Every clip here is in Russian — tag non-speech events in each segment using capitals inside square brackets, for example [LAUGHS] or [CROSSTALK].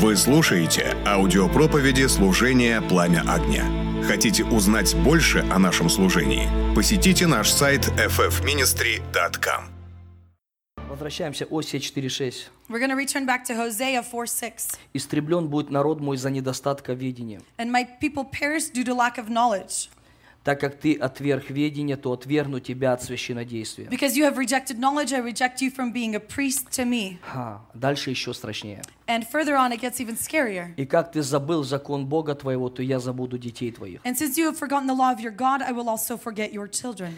Вы слушаете аудиопроповеди служения «Пламя огня». Хотите узнать больше о нашем служении? Посетите наш сайт ffministry.com. Возвращаемся, Осия 4.6. We're going to return back to Hosea 4 6. «Истреблен будет народ мой за недостатка ведения. And my people perish due to lack of knowledge. Так как ты отверг ведение, то отвергну тебя от священнодействия». Because you have rejected knowledge, I reject you from being a priest to me. Ха, дальше еще страшнее. And further on, it gets even scarier. «И как ты забыл закон Бога твоего, то я забуду детей твоих». And since you have forgotten the law of your God, I will also forget your children.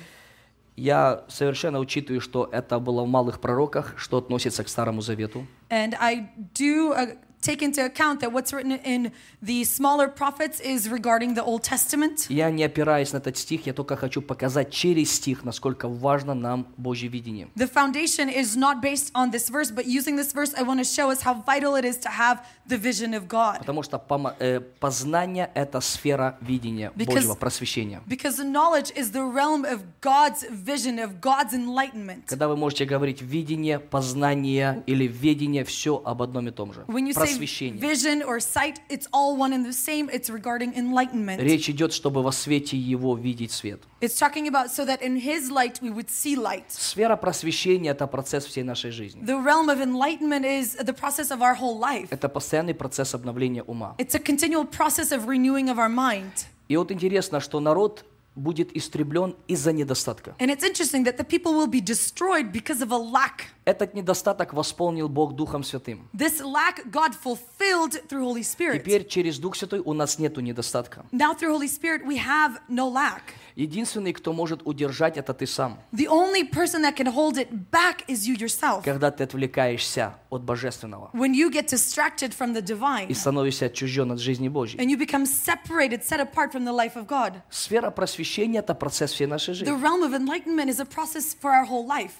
Я совершенно учитываю, что это было в малых пророках, что относится к Старому Завету. And I do uh, take into account that what's written in the smaller prophets is regarding the Old Testament. Я не опираюсь на этот стих, я только хочу показать через стих, насколько важно нам Божье видение. The foundation is not based on this verse, but using this verse, I want to show us how vital it is to have the vision of God. Потому что э, познание – это сфера видения Божьего, просвещения. Because knowledge is the realm of God's vision, of God's enlightenment. Когда вы можете говорить видение, познание или ведение, все об одном и том же. When you say Просвещение. vision or sight, it's all one and the same. It's regarding enlightenment. Речь идет, чтобы во свете его видеть свет. It's talking about so that in His light we would see light. Сфера просвещения – это процесс всей нашей жизни. The realm of enlightenment is the process of our whole life. Это постоянный процесс обновления ума. It's a continual process of renewing of our mind. И вот интересно, что народ будет истреблен из-за недостатка. And it's interesting that the people will be destroyed because of a lack. Этот недостаток восполнил Бог Духом Святым. This lack God fulfilled through Holy Spirit. Теперь через Дух Святой у нас нету недостатка. Now through Holy Spirit we have no lack. Единственный, кто может удержать, это ты сам. The only person that can hold it back is you yourself. Когда ты отвлекаешься от Божественного When you get distracted from the divine и становишься отчужден от жизни Божьей. and you become separated, set apart from the life of God. Сфера просвещения – это процесс всей нашей The жизни. realm of enlightenment is a process for our whole life.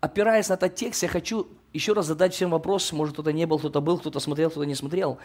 Опираясь на этот текст, я хочу еще раз задать всем вопрос, может кто-то не был, кто-то был, кто-то смотрел, кто-то не смотрел.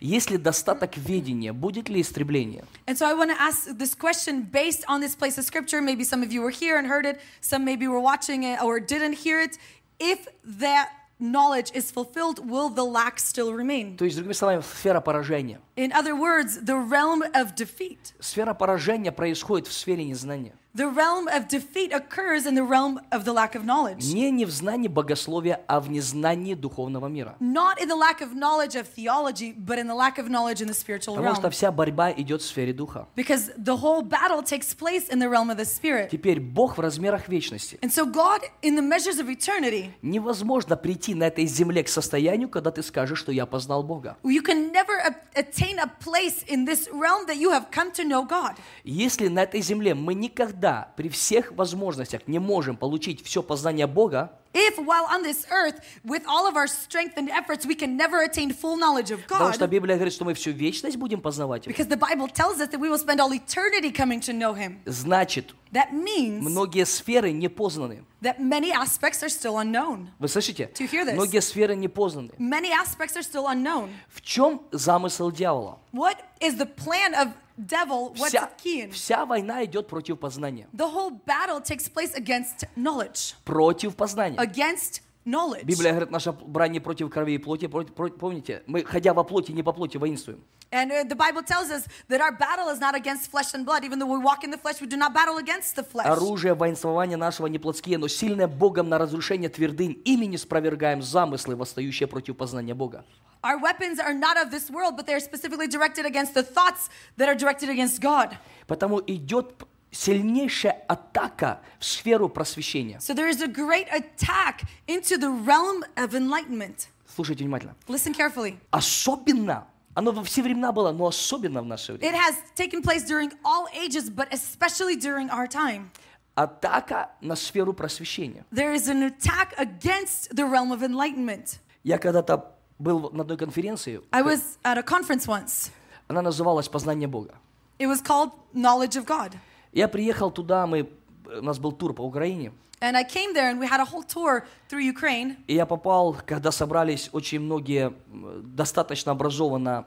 Если достаток ведения, будет ли истребление? And so I want to ask this question based on this place of scripture. Maybe some of you were here and heard it, some maybe were watching it or didn't hear it. If that knowledge is fulfilled, will the lack still remain? То есть, другими словами, сфера поражения. In other words, the realm of defeat. Сфера поражения происходит в сфере незнания. The realm of defeat occurs in the realm of the lack of knowledge. Не не в знании богословия, а в незнании духовного мира. Not in the lack of knowledge of theology, but in the lack of knowledge in the spiritual Потому что realm. вся борьба идет в сфере духа. Because the whole battle takes place in the realm of the spirit. Теперь Бог в размерах вечности. And so, God, in the measures of eternity, Невозможно прийти на этой земле к состоянию, когда ты скажешь, что я познал Бога. you can never attain a place in this realm that you have come to know God. Если на этой земле мы никогда при всех возможностях не можем получить все познание Бога, If, while on this earth, with all of our strength and efforts, we can never attain full knowledge of потому что God, Библия говорит, что мы всю вечность будем познавать Его, because the Bible tells us that we will spend all eternity coming to know Him, значит, that means многие сферы не познаны. that many aspects are still unknown. Вы слышите? To hear this. Многие сферы не познаны. Many aspects are still unknown. В чем замысел дьявола? What is the plan of devil? What's Вся, the key? вся война идет против познания. The whole battle takes place against knowledge, Против познания. against knowledge. Библия говорит, наша брань не против крови и плоти. помните, мы, ходя во плоти, не по плоти, воинствуем. And uh, the Bible tells us that our battle is not against flesh and blood. Even though we walk in the flesh, we do not battle against the flesh. Оружие воинствования нашего не плотские, но сильное Богом на разрушение твердынь. Ими не спровергаем замыслы, восстающие против познания Бога. Our weapons are not of this world, but they are specifically directed against the thoughts that are directed against God. Потому идет п- сильнейшая атака в сферу просвещения. So there is a great attack into the realm of enlightenment. Слушайте внимательно. Listen carefully. Особенно, оно во все времена было, но особенно в наше время. It has taken place during all ages, but especially during our time. Атака на сферу просвещения. There is an attack against the realm of enlightenment. Я когда-то был на одной конференции, I was at a conference once. она называлась «Познание Бога». It was called Knowledge of God. Я приехал туда, мы, у нас был тур по Украине, And I came there and we had a whole tour through Ukraine. и я попал, когда собрались очень многие м, достаточно образованно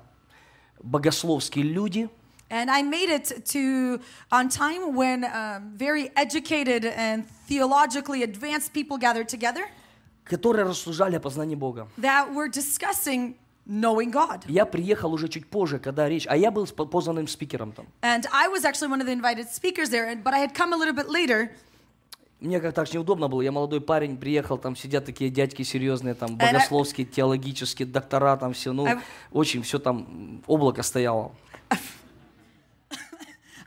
богословские люди, And I made it to on time when um, very educated and theologically advanced people gathered together Которые рассуждали о познании Бога. that were discussing knowing God. Я приехал уже чуть позже, когда речь, а я был позванным спикером там. And I was actually one of the invited speakers there, but I had come a little bit later. Мне как-то так неудобно было. Я молодой парень, приехал, там сидят такие дядьки серьезные, там I- богословские, теологические, доктора, там все, ну, I- очень все там, облако стояло. [LAUGHS]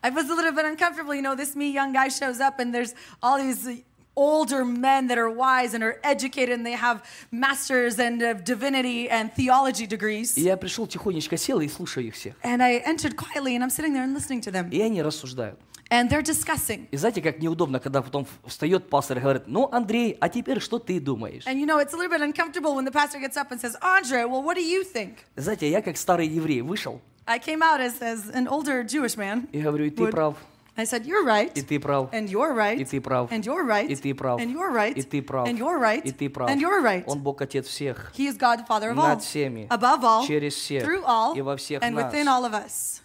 I was a little bit uncomfortable. You know, this me young guy shows up, and there's all these older men that are wise and are educated, and they have masters and of divinity and theology degrees. И я пришел тихонечко сел и слушаю их всех. And I entered quietly, and I'm sitting there and listening to them, И они рассуждают. and they're discussing. И знаете, как неудобно, когда потом встает пастор и говорит, ну, Андрей, а теперь что ты думаешь? And you know, it's a little bit uncomfortable when the pastor gets up and says, Andre, well, what do you think? Знаете, я как старый еврей вышел I came out as, as an older Jewish man. и говорю, и ты Would- прав, I said, You're right. и ты прав, And you're right. и ты прав, And you're right. и ты прав, And you're right. и ты прав, And you're right. и ты прав. And you're right. Он Бог Отец всех, He is God, the Father of all. над всеми, Above all. через всех Through all. и во всех And нас. within all of us.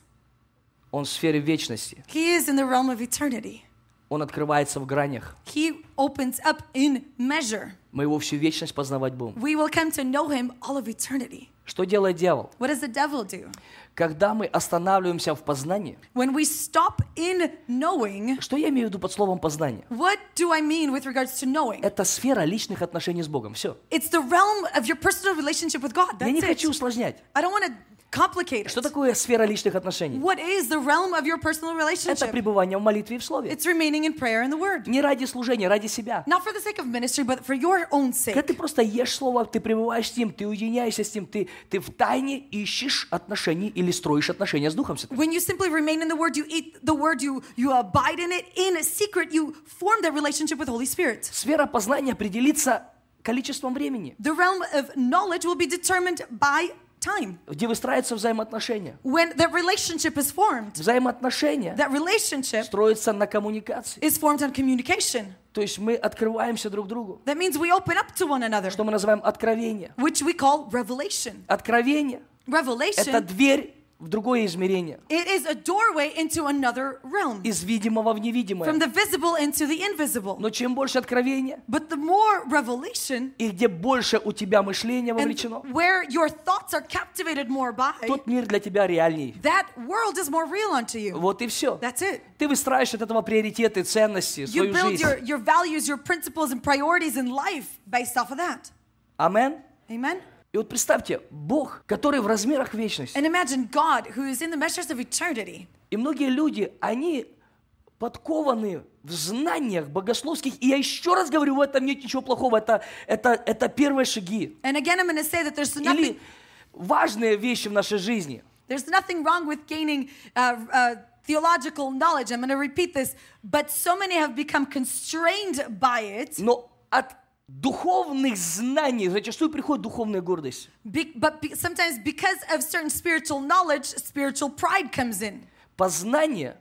Он в сфере вечности, He is in the realm of eternity. Он открывается в гранях. He opens up in measure. Мы его всю вечность познавать будем. We will come to know him all of eternity. Что делает дьявол? What does the devil do? Когда мы останавливаемся в познании, When we stop in knowing, что я имею в виду под словом познание? what do I mean with regards to knowing? Это сфера личных отношений с Богом. Все. It's the realm of your personal relationship with God. Я не That's хочу it. усложнять. I don't want to complicate Что it. такое сфера личных отношений? What is the realm of your personal Это relationship? пребывание в молитве и в слове. It's remaining in prayer and the word. Не ради служения, ради себя. Not for the sake of ministry, but for your own Когда sake. ты просто ешь слово, ты пребываешь с ним, ты уединяешься с ним, ты, ты в тайне ищешь отношений или строишь отношения с Духом Святым. When you simply remain in the word, you eat the word, you, you abide in it. In secret, you form that relationship with Holy Spirit. Сфера познания определится количеством времени, The realm of knowledge will be determined by time. где выстраиваются взаимоотношения. When that relationship is formed, Взаимоотношения that relationship строятся на коммуникации. is formed on communication. То есть мы открываемся друг другу, That means we open up to one another, что мы называем откровение. which we call revelation. Откровение – это Revelation, дверь в другое измерение, it is a doorway into another realm, из видимого в from невидимое. the visible into the invisible. Но чем больше откровения, But the more revelation, и где больше у тебя мышления вовлечено, where your thoughts are captivated more by, тот мир для тебя реальней. that world is more real unto you. Вот и все. That's it. Ты выстраиваешь от этого приоритеты, ценности, You свою build жизнь. your, your values, your principles, and priorities in life based off of that. Амен. Amen? И вот представьте, Бог, который в размерах вечности. And imagine God, who is in the measures of eternity. И многие люди, они подкованы в знаниях богословских. И я еще раз говорю, в этом нет ничего плохого. Это, это, это первые шаги. And again, I'm going to say that there's nothing, Или важные вещи в нашей жизни. there's nothing wrong with gaining uh, uh, theological knowledge. I'm going to repeat this, but so many have become constrained by it. Но от духовных знаний зачастую приходит духовная гордость. Be, but be, sometimes, because of certain spiritual knowledge, spiritual pride comes in. Познание,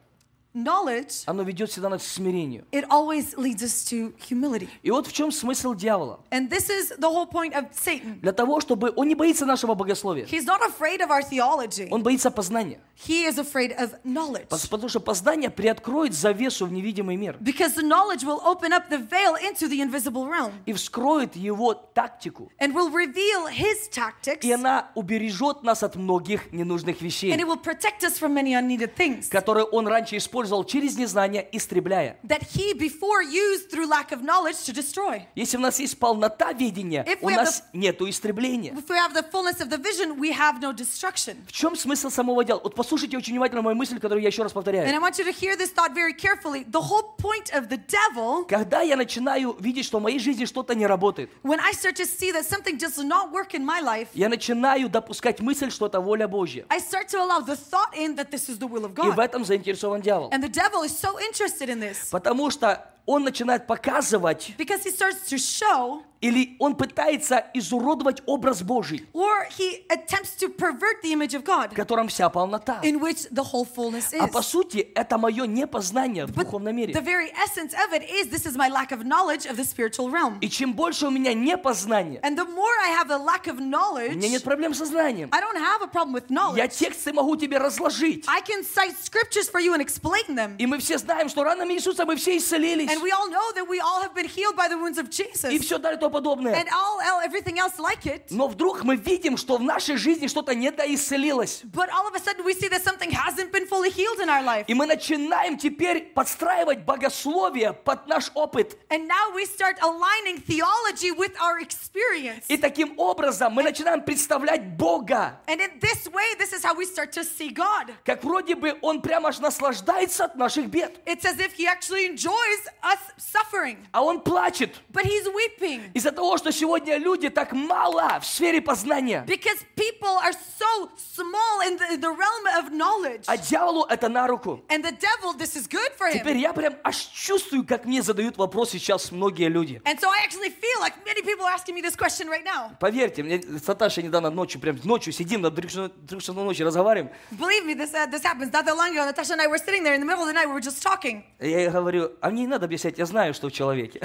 Knowledge, оно ведет всегда нас к смирению. it always leads us to humility. И вот в чем смысл дьявола. And this is the whole point of Satan. Для того, чтобы... Он не боится нашего богословия. He's not afraid of our theology. Он боится познания. He is afraid of knowledge. Потому что познание приоткроет завесу в невидимый мир Because the knowledge will open up the veil into the invisible realm и вскроет его тактику. and will reveal his tactics И она убережет нас от многих ненужных вещей, and it will protect us from many unneeded things которые он раньше использовал через незнание, истребляя. that he before used through lack of knowledge to destroy. Если у нас есть полнота видения, If у нас нету истребления. If we have the fullness of the vision, we have no destruction. В чем смысл самого дела? Вот послушайте очень внимательно мою мысль, которую я еще раз And повторяю. I want you to hear this thought very carefully. The whole point of the devil, Когда я начинаю видеть, что в моей жизни что-то не работает, when I start to see that something does not work in my life, я начинаю допускать мысль, что это воля Божья. I start to allow the thought in that this is the will of И в God. этом заинтересован дьявол. And the devil is so interested in this Потому что он начинает показывать, because he starts to show или он пытается изуродовать образ Божий, or he attempts to pervert the image of God в котором вся полнота. in which the whole fullness А по сути, это мое непознание в But духовном мире. the very essence of it is this is my lack of knowledge of the spiritual realm. И чем больше у меня непознания, And the more I have a lack of у меня нет проблем со знанием. I don't have a problem with Я тексты могу тебе разложить. I can cite scriptures for you and explain them. И мы все знаем, что ранами Иисуса мы все исцелились. And we all know that we all have been healed by the wounds of и Jesus. все далее и тому подобное. And all, all everything else like it. Но вдруг мы видим, что в нашей жизни что-то недоисцелилось. But all of a sudden we see that something hasn't been fully healed in our life. И мы начинаем теперь подстраивать богословие под наш опыт. And now we start aligning theology with our experience. И таким образом мы начинаем представлять Бога, And in this way, this is how we start to see God. как вроде бы Он прямо аж наслаждается от наших бед. It's as if He actually enjoys us suffering, А Он плачет but He's weeping. из-за того, что сегодня люди так мало в сфере познания. Because people are so small in the, the realm of knowledge. А дьяволу это на руку. And the devil, this is good for Теперь him. я прям аж чувствую, как мне задают вопрос сейчас многие люди. And so I actually feel like many people are asking me this question right now. Поверьте, мне с Наташей недавно ночью, прям ночью сидим, на часов ночи разговариваем. Believe me, this, uh, this happens. Not that long ago, Natasha and I were sitting there in the middle of the night, we were just talking. Я ей говорю, а мне не надо объяснять, я знаю, что в человеке.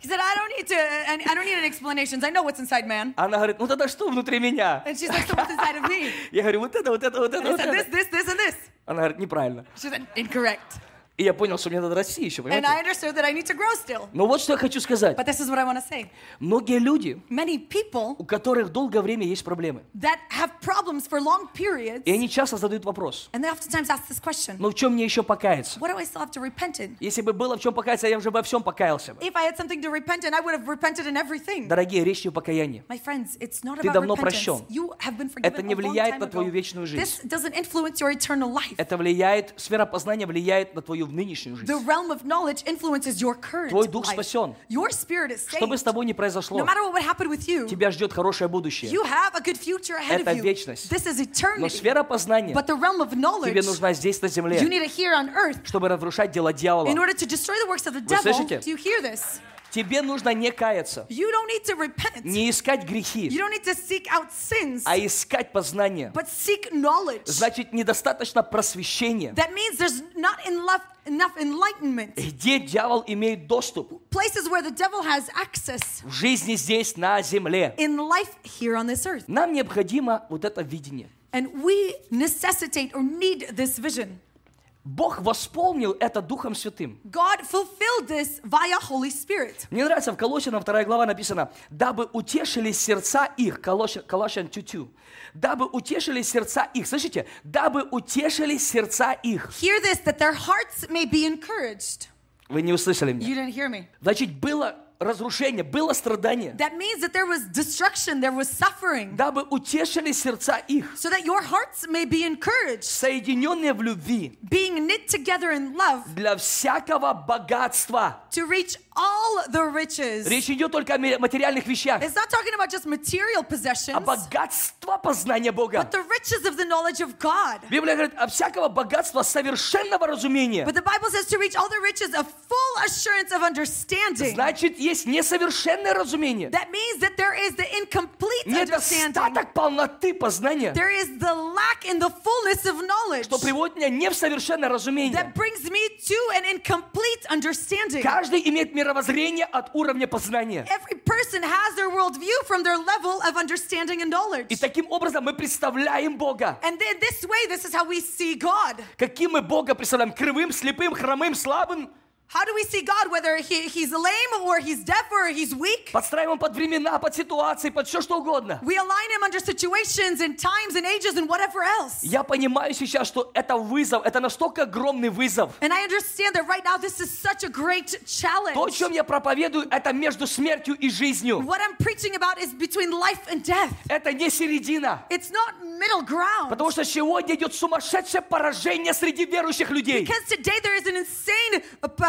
He said, I don't need to, and I don't need any explanations. I know what's inside man. Она говорит, ну тогда что внутри меня? And she's like, so what's inside of me? Я говорю, вот это, вот это, вот это, вот said, this, this, this, and this. Она говорит, неправильно. She said, incorrect. И я понял, что мне надо расти еще, And I понимаете? understood that I need to grow still. Но вот что я хочу сказать. But this is what I want to say. Многие люди, Many people у которых долгое время есть проблемы, that have problems for long periods, и они часто задают вопрос, and they oftentimes ask this question ну в чем мне еще покаяться? What do I still have to repent in? Если бы было в чем покаяться, я уже во всем покаялся бы. If I had something to repent in, I would have repented in everything. Дорогие, речь не о покаянии. My friends, it's not Ты about давно repentance. прощен. You have been Это не a long влияет time на твою ago. вечную жизнь. This doesn't influence your eternal life. Это влияет, сфера познания влияет на твою нынешнюю The жизнь. realm of knowledge influences your current Твой дух спасен. Your spirit is Что бы с saved. тобой ни произошло, No matter what would happen with you, тебя ждет хорошее будущее. you have a good future ahead Это of you. вечность. This is Но eternity. сфера познания But the realm of тебе knowledge, нужна здесь, на you земле, need it here on earth чтобы разрушать дела дьявола. in order to destroy the works of the Вы devil. слышите? Do you hear this? Тебе нужно не каяться, You don't need to repent. не искать You грехи, don't need to seek out sins, а искать познание. but seek knowledge. Значит, недостаточно просвещения, That means there's not enough, enough enlightenment. где дьявол имеет доступ Places where the devil has access в жизни здесь, на земле. in life here on this earth. Нам необходимо вот это видение. And we necessitate or need this vision. Бог восполнил это Духом Святым. God fulfilled this via Holy Spirit. Мне нравится, в Колосинам 2 глава написано, дабы утешились сердца их, Колоссян 2.2, дабы утешились сердца их, слышите, дабы утешились сердца их. Hear this that their hearts may be encouraged. Вы не услышали меня. You didn't hear me. Значит, было разрушение, было страдание, That means that there was destruction, there was suffering, дабы утешились сердца их, so that your hearts may be encouraged, соединенные в любви, being knit together in love для всякого богатства. to reach all the riches. Речь идет только о ме- материальных вещах, It's not talking about just material а possessions, богатство познания Бога. but the riches of the knowledge of God. Библия говорит о всякого богатства совершенного разумения. But the Bible says to reach all the riches of full assurance of understanding. Значит, есть несовершенное разумение. That means that there is the incomplete understanding. Недостаток полноты познания, There is the lack in the fullness of knowledge что приводит меня не в совершенное разумение. that brings me to an incomplete understanding. Каждый имеет мировоззрение от уровня познания. Every person has their worldview from their level of understanding and knowledge. И таким образом мы представляем Бога. And then this way, this is how we see God. Каким мы Бога представляем? Кривым, слепым, хромым, слабым? How do we see God? Whether he, he's lame or he's deaf or he's weak. Подстраиваем под времена, под ситуации, под все что угодно. We align him under situations and times and ages and whatever else. Я понимаю сейчас, что это вызов, это настолько огромный вызов. And I understand that right now this is such a great То, о challenge. чем я проповедую, это между смертью и жизнью. What I'm preaching about is between life and death. Это не середина. It's not middle ground. Потому что сегодня идет сумасшедшее поражение среди верующих людей. Because today there is an insane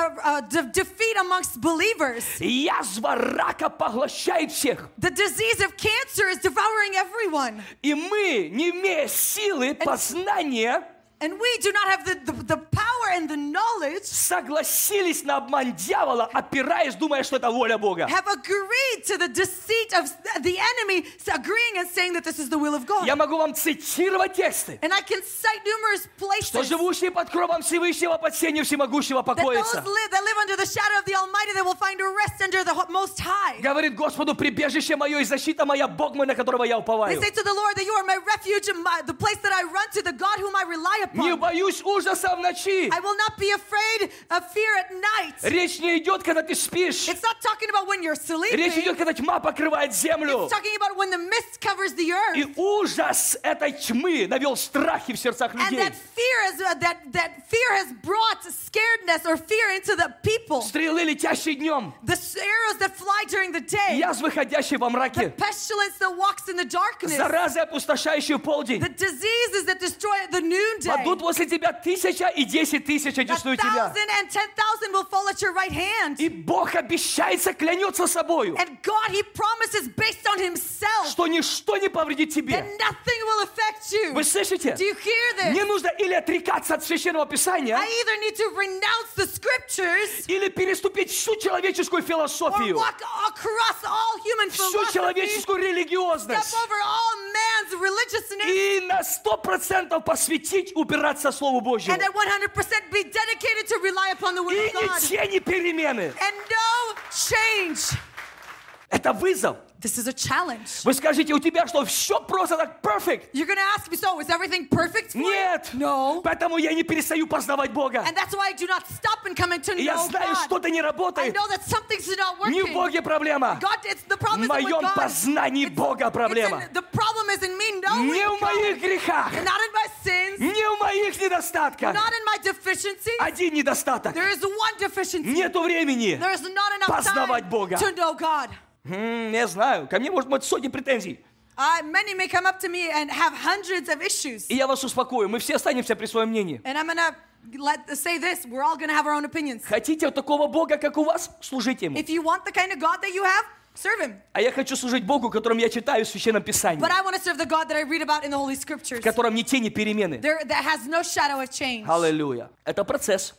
uh, uh, de- defeat amongst believers. Язва рака поглощает всех. The disease of cancer is devouring everyone. И мы, не имея силы, познания, And we do not have the, the, the power and the knowledge, согласились на обман дьявола, опираясь, думая, что это воля Бога. have agreed to the deceit of the enemy, agreeing and saying that this is the will of God. Я могу вам цитировать тексты, And I can cite numerous что places живущие под кровом Всевышнего, под сенью всемогущего that those покоятся. live, that live under the shadow of the Almighty, they will find a rest under the Most High. Говорит Господу, прибежище мое и защита моя, Бог мой, на которого я They уповаю. say to the Lord that you are my refuge and my, the place that I run to, the God whom I rely Не Upon. боюсь ужаса в ночи. I will not be afraid of fear at night. Речь не идет, когда ты спишь. It's not talking about when you're Речь sleeping. идет, когда тьма покрывает землю. It's talking about when the mist covers the И earth. ужас этой тьмы навел страхи в сердцах And людей. that fear is uh, that that fear has brought scaredness or fear into the people. Стрелы, летящие днем. The arrows that fly during the day. Яз, выходящий во The мраке. pestilence that walks in the darkness. Заразы, опустошающие полдень. The diseases that destroy at the noonday. Падут после тебя тысяча и десять тысяч одесную тебя. И Бог обещается, клянется собою, And God, He promises based on Himself что ничто не повредит that тебе. nothing will affect you. Вы слышите? Do you hear Мне this? нужно или отрекаться от Священного Писания, I either need to renounce the scriptures или переступить всю человеческую or философию, walk across all human всю человеческую step религиозность over all man's religiousness, и на сто процентов посвятить, упираться Слову Божьему. and at 100% be dedicated to rely upon the Word И of God. ни тени перемены. And no change. Это вызов. This is a challenge. Вы скажете, у тебя что, все просто так perfect? You're to ask me, so is everything perfect for you? Нет. No. Поэтому я не перестаю познавать Бога. And that's why I do not stop in coming to И я know знаю, God. что-то не I работает. know that something's not Не в working. Боге проблема. God, it's the problem В моем God. познании It's- Бога it's проблема. in- the problem is in me knowing Не в God. моих грехах, Not in my sins. не в моих недостатках. Not in my deficiencies. Один недостаток. There is one deficiency. Нету времени. There is not enough познавать time Бога. to know God. Не знаю. Ко мне может быть сотни претензий. Uh, many may come up to me and have hundreds of issues. И я вас успокою. Мы все останемся при своем мнении. And I'm to let say this. We're all to have our own opinions. Хотите такого Бога, как у вас? Служите Ему. If you want the kind of God that you have, serve Him. А я хочу служить Богу, которым я читаю в Священном Писании. But I want to serve the God that I read about in the Holy Scriptures. В котором ни тени перемены. There, that has no shadow of change. Аллилуйя. Это процесс.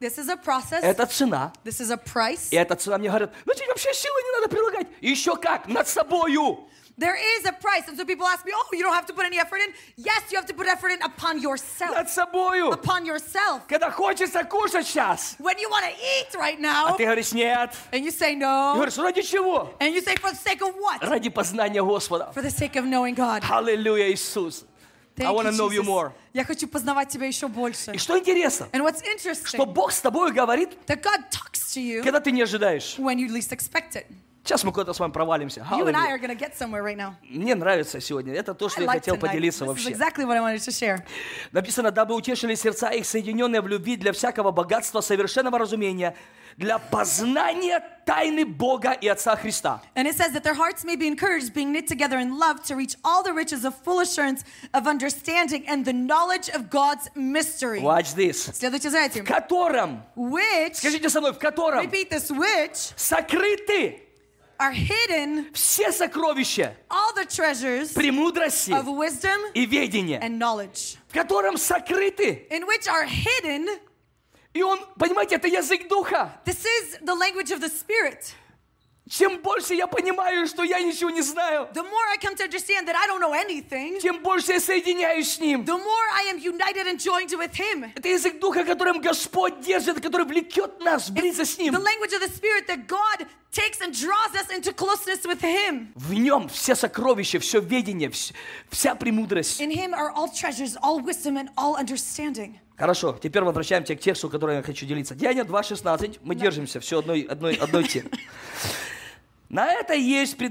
This is a process. Это цена. This is a price. И эта цена мне говорят, ну тебе вообще силы не надо прилагать. Еще как, над собою. There is a price. And so people ask me, oh, you don't have to put any effort in. Yes, you have to put effort in upon yourself. Над собою. Upon yourself. Когда хочется кушать сейчас. When you want to eat right А now, ты говоришь, нет. and you say И no, говоришь, ради чего? and you say for the sake of what? Ради познания Господа. For the sake of knowing God. Аллилуйя, Иисус. I Thank want to you, know you Jesus. more. Я хочу познавать тебя еще больше. И что интересно, And what's что interesting, Бог с тобой говорит, that God talks to you когда ты не ожидаешь. when you least expect it. Сейчас мы куда-то с вами провалимся. You and I Аллилуйя. are going to get somewhere right now. Мне нравится сегодня. Это то, что I я like хотел tonight. поделиться This is вообще. exactly what I wanted to share. Написано, дабы утешили сердца их, соединенные в любви для всякого богатства, совершенного разумения, для познания тайны Бога и Отца Христа. And it says that their hearts may be encouraged, being knit together in love, to reach all the riches of full assurance of understanding and the knowledge of God's mystery. Watch this. Следуйте за этим. В котором, Which, скажите со мной, в котором repeat this, which сокрыты are hidden все сокровища all the treasures премудрости of wisdom и ведения, and knowledge, в котором сокрыты. in which are hidden. И он, понимаете, это язык духа. This is the language of the Spirit. Чем больше я понимаю, что я ничего не знаю, The more I come to understand that I don't know anything, тем больше я соединяюсь с Ним. the more I am united and joined with Him. Это язык духа, которым Господь держит, который влекет нас близость с Ним. The language of the Spirit that God takes and draws us into closeness with Him. В нем все сокровища, все ведение, вс- вся премудрость. In Him are all treasures, all wisdom, and all understanding. Хорошо, теперь возвращаемся к тексту, который я хочу делиться. Деяния 2.16. Мы держимся все одной, одной, одной темы. [LAUGHS] На это есть э,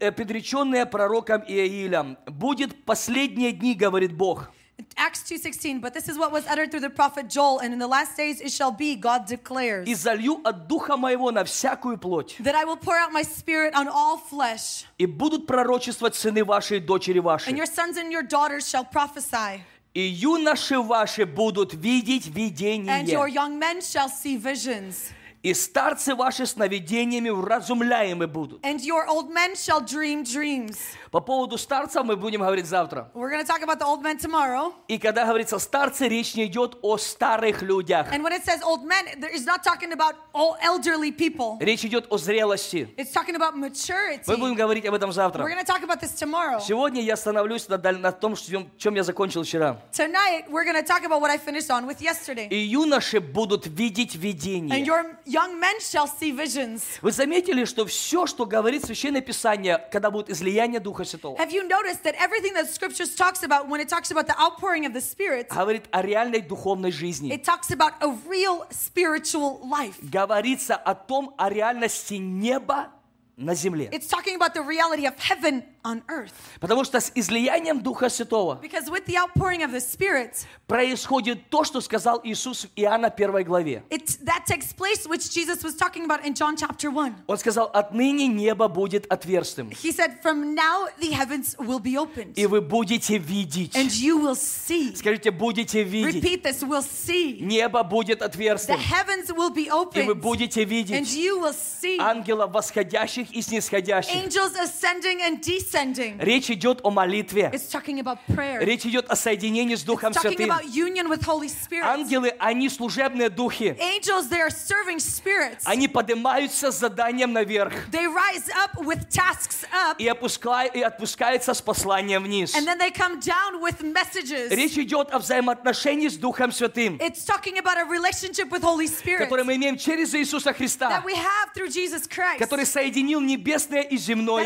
э, предреченное пророком Иаилем. Будет последние дни, говорит Бог. Acts 2:16, but this is what was uttered through the prophet Joel, and in the last days it shall be, God declares, И залью от духа моего на всякую плоть. that I will pour out my spirit on all flesh, И будут пророчествовать сыны ваши и дочери ваши. and your sons and your daughters shall prophesy, И юноши ваши будут видеть and your видение. young men shall see visions, И старцы ваши сновидениями вразумляемы будут. and your old men shall dream dreams. По поводу старцев мы будем говорить завтра. We're going to talk about the old men tomorrow. И когда говорится старцы, речь не идет о старых людях. And when it says old men, there is not talking about all elderly people. Речь идет о зрелости. It's talking about maturity. Мы будем говорить об этом We're завтра. going to talk about this tomorrow. Сегодня я остановлюсь на, на том, что- чем я закончил вчера. Tonight, we're going to talk about what I finished on with yesterday. И юноши будут видеть And видение. your young men shall see visions. Вы заметили, что все, что говорит Священное Писание, когда будет излияние Духа Святого, Have you noticed that everything that scriptures talks about when it talks about the outpouring of the Spirit, говорит о реальной духовной жизни. it talks about a real spiritual life. Говорится о том, о реальности неба на земле. It's talking about the reality of heaven on earth. Потому что с излиянием Духа Святого Because with the outpouring of the Spirit, происходит то, что сказал Иисус в Иоанна 1 главе. it that takes place which Jesus was talking about in John chapter 1. Он сказал, отныне небо будет отверстым, He said, From now the heavens will be opened, и вы будете видеть. and you will see. Скажите, будете видеть. Repeat this, will see. Небо будет The отверстым, heavens will be и вы opened, будете and видеть you will see ангелов восходящих и снисходящих. angels ascending and descending. Речь идет о молитве. It's talking about prayer. Речь идет о соединении с Духом It's talking Святым. about union with Holy Spirit. Ангелы, они служебные духи. Angels, they are serving spirits. Они поднимаются с заданием наверх They rise up with tasks up, и, опускай- и отпускаются с посланием вниз. and then they come down with messages. Речь идет о взаимоотношении с Духом Святым, It's talking about a relationship with Holy Spirit которое мы имеем через Иисуса Христа, that we have through Jesus Christ который соединил небесное и земное.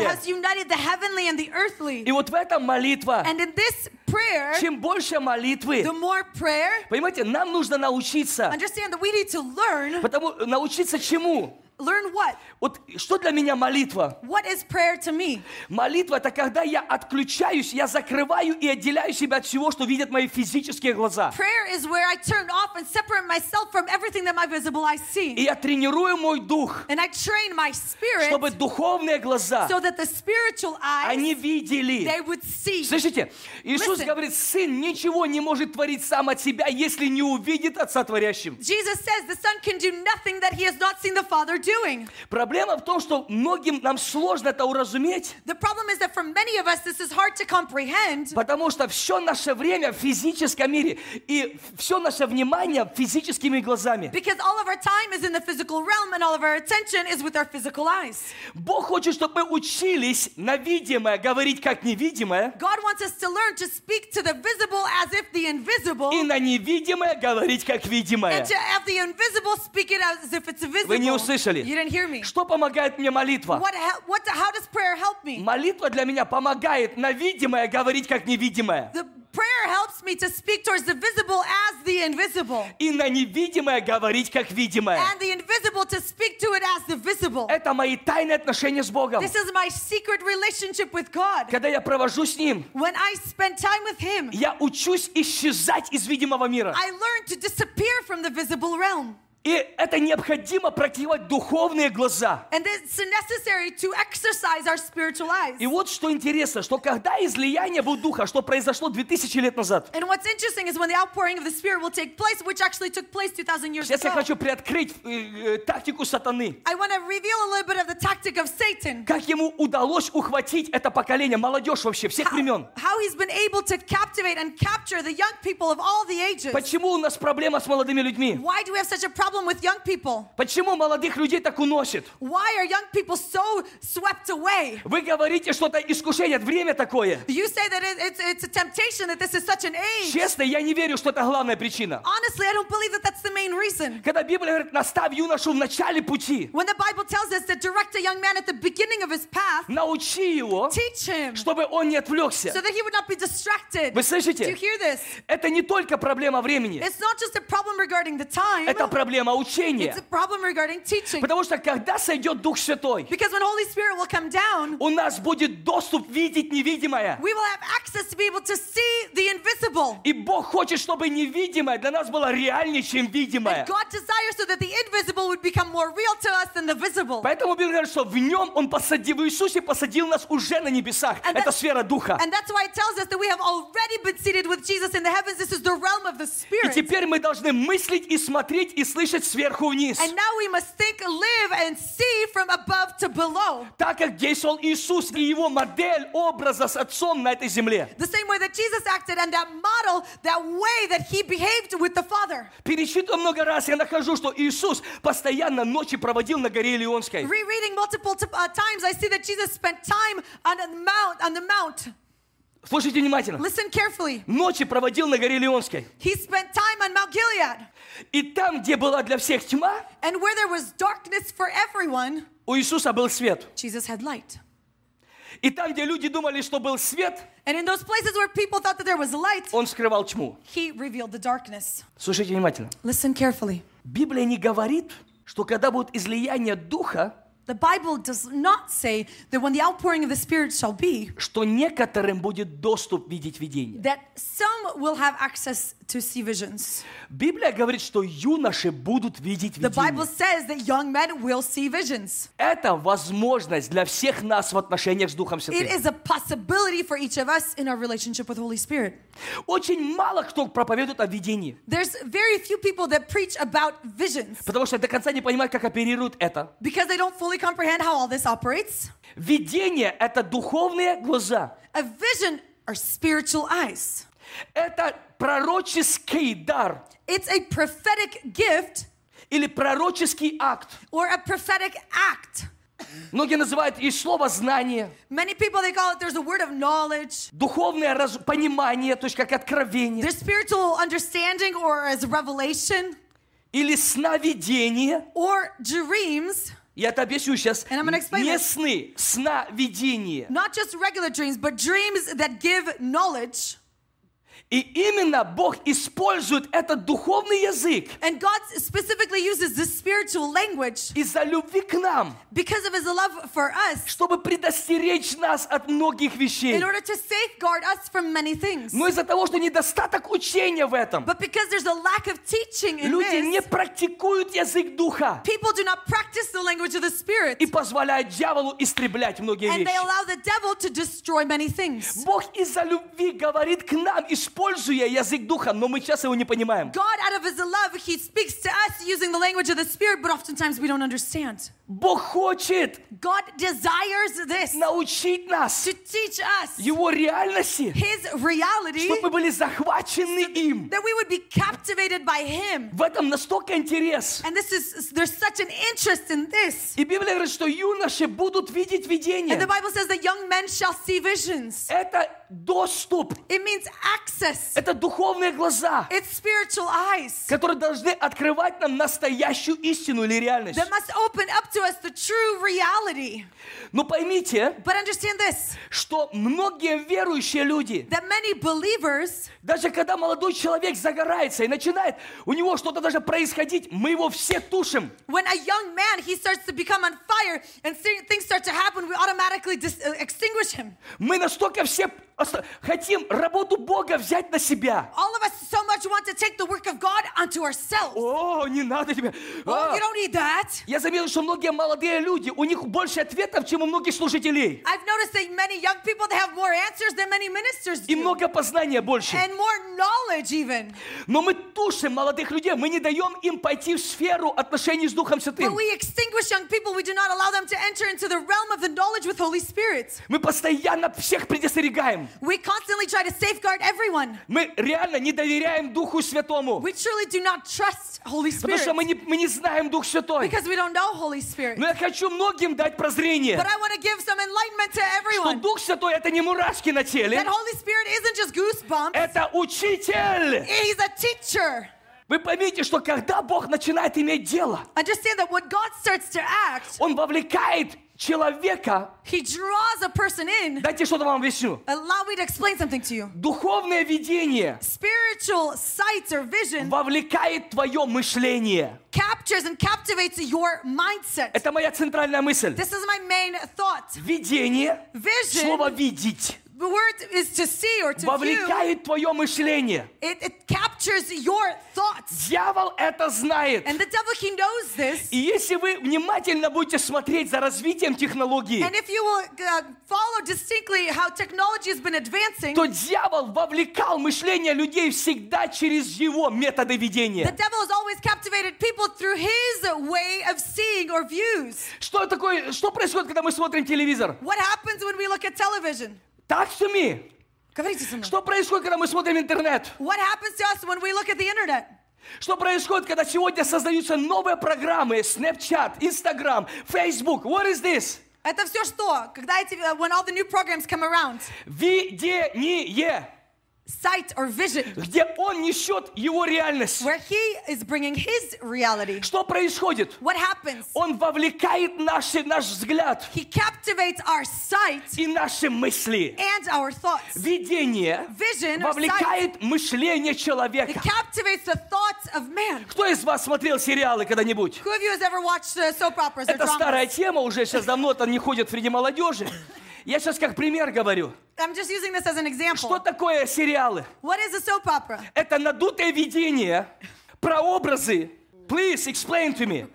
has united the heavenly and the earthly. И вот в этом молитва, And in this prayer, чем больше молитвы, the more prayer, понимаете, нам нужно научиться. understand that we need to learn. Потому научиться чему? Learn what? Вот что для меня молитва? What is prayer to me? Молитва это когда я отключаюсь, я закрываю и отделяю себя от всего, что видят мои физические глаза. Prayer is where I turn off and separate myself from everything that my visible eyes И see. я тренирую мой дух, And I train my spirit чтобы духовные глаза, so that the spiritual они eyes, видели. they would see. Слышите? Иисус Listen. говорит, сын ничего не может творить сам от себя, если не увидит Отца Творящим. Jesus says the Son can do nothing that he has not seen the Father doing. Проблема в том, что многим нам сложно это уразуметь, The problem is that for many of us, this is hard to comprehend потому что все наше время в физическом мире и все наше внимание физическими глазами. because all of our time is in the physical realm and all of our attention is with our physical eyes. Бог хочет, чтобы мы учились на видимое говорить как невидимое, God wants us to learn to speak to the visible as if the invisible и на невидимое говорить как видимое. and to have the invisible speak it as if it's visible. Вы не услышали. You didn't hear me. Что помогает мне молитва? What, what, how does prayer help me? Молитва для меня помогает на видимое говорить как невидимое. The prayer helps me to speak towards the visible as the invisible, И на невидимое говорить как видимое. and the invisible to speak to it as the visible. Это мои тайные отношения с Богом. This is my secret relationship with God. Когда я провожу с Ним, When I spend time with Him, я учусь исчезать из видимого мира. I learn to disappear from the visible realm. И это необходимо практиковать духовные глаза. And it's necessary to exercise our spiritual eyes. И вот что интересно, что когда излияние был Духа, что произошло 2000 лет назад, And what's interesting is when the outpouring of the Spirit will take place, which actually took place 2,000 years сейчас я хочу приоткрыть э, э, тактику сатаны. I want to reveal a little bit of the tactic of Satan. Как ему удалось ухватить это поколение, молодежь вообще, всех времен. How, how he's been able to captivate and capture the young people of all the ages. Почему у нас проблема с молодыми людьми? Why do we have such a problem with young people? Почему молодых людей так уносит? Why are young people so swept away? Вы говорите что-то искушение, время такое. You say that it, it's, it's a temptation, that this is such an age. Честно, я не верю, что это главная причина. Honestly, I don't believe that that's the main reason. Когда Библия говорит, наставь юношу в начале пути, When the Bible tells us to direct a young man at the beginning of his path, научи его, teach him so чтобы он не отвлекся. that he would not be distracted. Вы Do you слышите? hear this? Это не только проблема времени, It's not just a problem regarding the time, это проблема it's учения. a problem regarding teaching. Потому что когда сойдет Дух Святой, Because when Holy Spirit will come down, у нас будет доступ видеть невидимое. we will have access to be able to see the invisible. И Бог хочет, чтобы невидимое для нас было реальнее, чем видимое. So. Поэтому Библия говорит, что в нем Он посадил, в Иисусе посадил нас уже на небесах. And Это that- сфера Духа. And that's why it tells us that we have already been seated with Jesus in the heavens. This is the realm of the И теперь мы должны мыслить и смотреть и слышать сверху вниз. And now we must think, live, and see from above to below. Так как действовал Иисус и его модель образа с Отцом на этой земле. The same way that Jesus acted and that model, that way that he behaved with the Father. Перечитывая много раз, я нахожу, что Иисус постоянно ночи проводил на горе Илионской. Rereading multiple t- uh, times, I see that Jesus spent time on the mount, on the mount. Слушайте внимательно. Listen carefully. Ночи проводил на горе Леонской. He spent time on Mount Gilead. И там, где была для всех тьма, And where there was darkness for everyone, у Иисуса был свет. Jesus had light. И там, где люди думали, что был свет, And in those places where people thought that there was light, он скрывал тьму. he revealed the darkness. Слушайте внимательно. Listen carefully. Библия не говорит, что когда будет излияние Духа, The Bible does not say that when the outpouring of the Spirit shall be, что некоторым будет доступ видеть видение. that some will have access to see visions. Библия говорит, что юноши будут видеть The Bible says that young men will see visions. Это возможность для всех нас в отношениях с Духом It Святым. is a possibility for each of us in our relationship with Holy Spirit. Очень мало кто проповедует о видении, There's very few people that preach about visions потому что до конца не понимают, как оперирует это. because they don't fully comprehend how all this operates. Видение – это духовные глаза. A vision are spiritual eyes. Это пророческий дар It's a prophetic gift или пророческий акт. or a prophetic act. Многие называют и слово знание, Many people they call it there's a word of knowledge, духовное раз- понимание, то есть как откровение, there's spiritual understanding or as revelation или сновидение. or dreams, Я это объясню сейчас. And I'm gonna explain Не it. сны, сновидение. not just regular dreams, but dreams that give knowledge. И именно Бог использует этот духовный язык And God specifically uses this spiritual language из-за любви к нам, because of his love for us чтобы предостеречь нас от многих вещей. in order to safeguard us from many things. Но из-за того, что недостаток учения в этом, But because there's a lack of teaching in люди не this, практикуют язык Духа people do not practice the language of the Spirit. и позволяют дьяволу истреблять многие And they вещи. allow the devil to destroy many things. Бог из-за любви говорит к нам, используя язык Духа, но мы сейчас его не понимаем. God, out of his love, he speaks to us using the language of the Spirit, but oftentimes we don't understand. Бог хочет God desires this научить нас to teach us Его реальности, his reality, чтобы мы были захвачены им. that we would be captivated by him. В этом настолько интерес. And this is, there's such an interest in this. И Библия говорит, что юноши будут видеть And the видение. Bible says that young men shall see visions. Это доступ, It means access. Это духовные глаза, It's spiritual eyes которые должны открывать нам настоящую истину или реальность. that must open up to us the true reality. Но поймите, But understand this что многие верующие люди, that many believers, даже когда молодой человек загорается и начинает у него что-то даже происходить, мы его все тушим. when a young man he starts to become on fire and thi- things start to happen, we automatically dis- uh, extinguish him. Мы настолько все хотим работу Бога взять на себя. All of us so much want to take the work of God onto ourselves. О, не надо тебе. Oh, А. you don't need that. Я заметил, что многие молодые люди, у них больше ответов, чем у многих служителей. I've noticed that many young people they have more answers than many ministers И do. много познания больше. And more knowledge even. Но мы тушим молодых людей, мы не даем им пойти в сферу отношений с Духом But Святым. we extinguish young people. We do not allow them to enter into the realm of the knowledge with Holy Spirit. Мы постоянно всех предостерегаем. We constantly try to safeguard everyone. Мы реально не доверяем Духу Святому. We truly do not trust Holy Потому Spirit что мы не, мы не знаем Дух Святой. because we don't know Holy Spirit. Но я хочу многим дать прозрение, But I want to give some enlightenment to что everyone Дух Святой это не мурашки на теле, that Holy Spirit isn't just goosebumps. это учитель. He's a teacher. Вы поймите, что когда Бог начинает иметь дело, Understand that when God starts to act, Он вовлекает человека. He draws a person in. Дайте что-то вам объясню. Allow me to explain something to you. Духовное видение Spiritual sight or vision вовлекает твое мышление. captures and captivates your mindset. Это моя центральная мысль. This is my main thought. Видение, Vision, слово видеть, word is to see or to view. вовлекает твое мышление. It, it captures your thoughts. Дьявол это знает. And the devil, he knows this. И если вы внимательно будете смотреть за развитием технологии, And if you will uh, follow distinctly how technology has been advancing, то дьявол вовлекал мышление людей всегда через его методы the видения. devil has always captivated people through his way of seeing or views. Что такое, что происходит, когда мы смотрим телевизор? What happens when we look at television? Так to me. Говорите со мной. Что происходит, когда мы смотрим интернет? What happens to us when we look at the internet? Что происходит, когда сегодня создаются новые программы? Snapchat, Instagram, Facebook. What is this? Это все что? Когда эти, uh, when all the new programs come around, Видение, sight or vision, где он несет его реальность. where he is bringing his reality. Что происходит? What happens? Он вовлекает наши, наш взгляд He captivates our sight и наши мысли. and our thoughts. Видение Vision вовлекает мышление It человека. captivates the thoughts of man. Кто из вас смотрел сериалы когда-нибудь? Who of you has ever watched uh, soap operas or Это старая тема, уже сейчас давно это не ходит среди молодежи. Я сейчас как пример говорю. I'm just using this as an example. Что такое сериалы? What is a soap opera? Это надутое видение, прообразы. Please explain to me.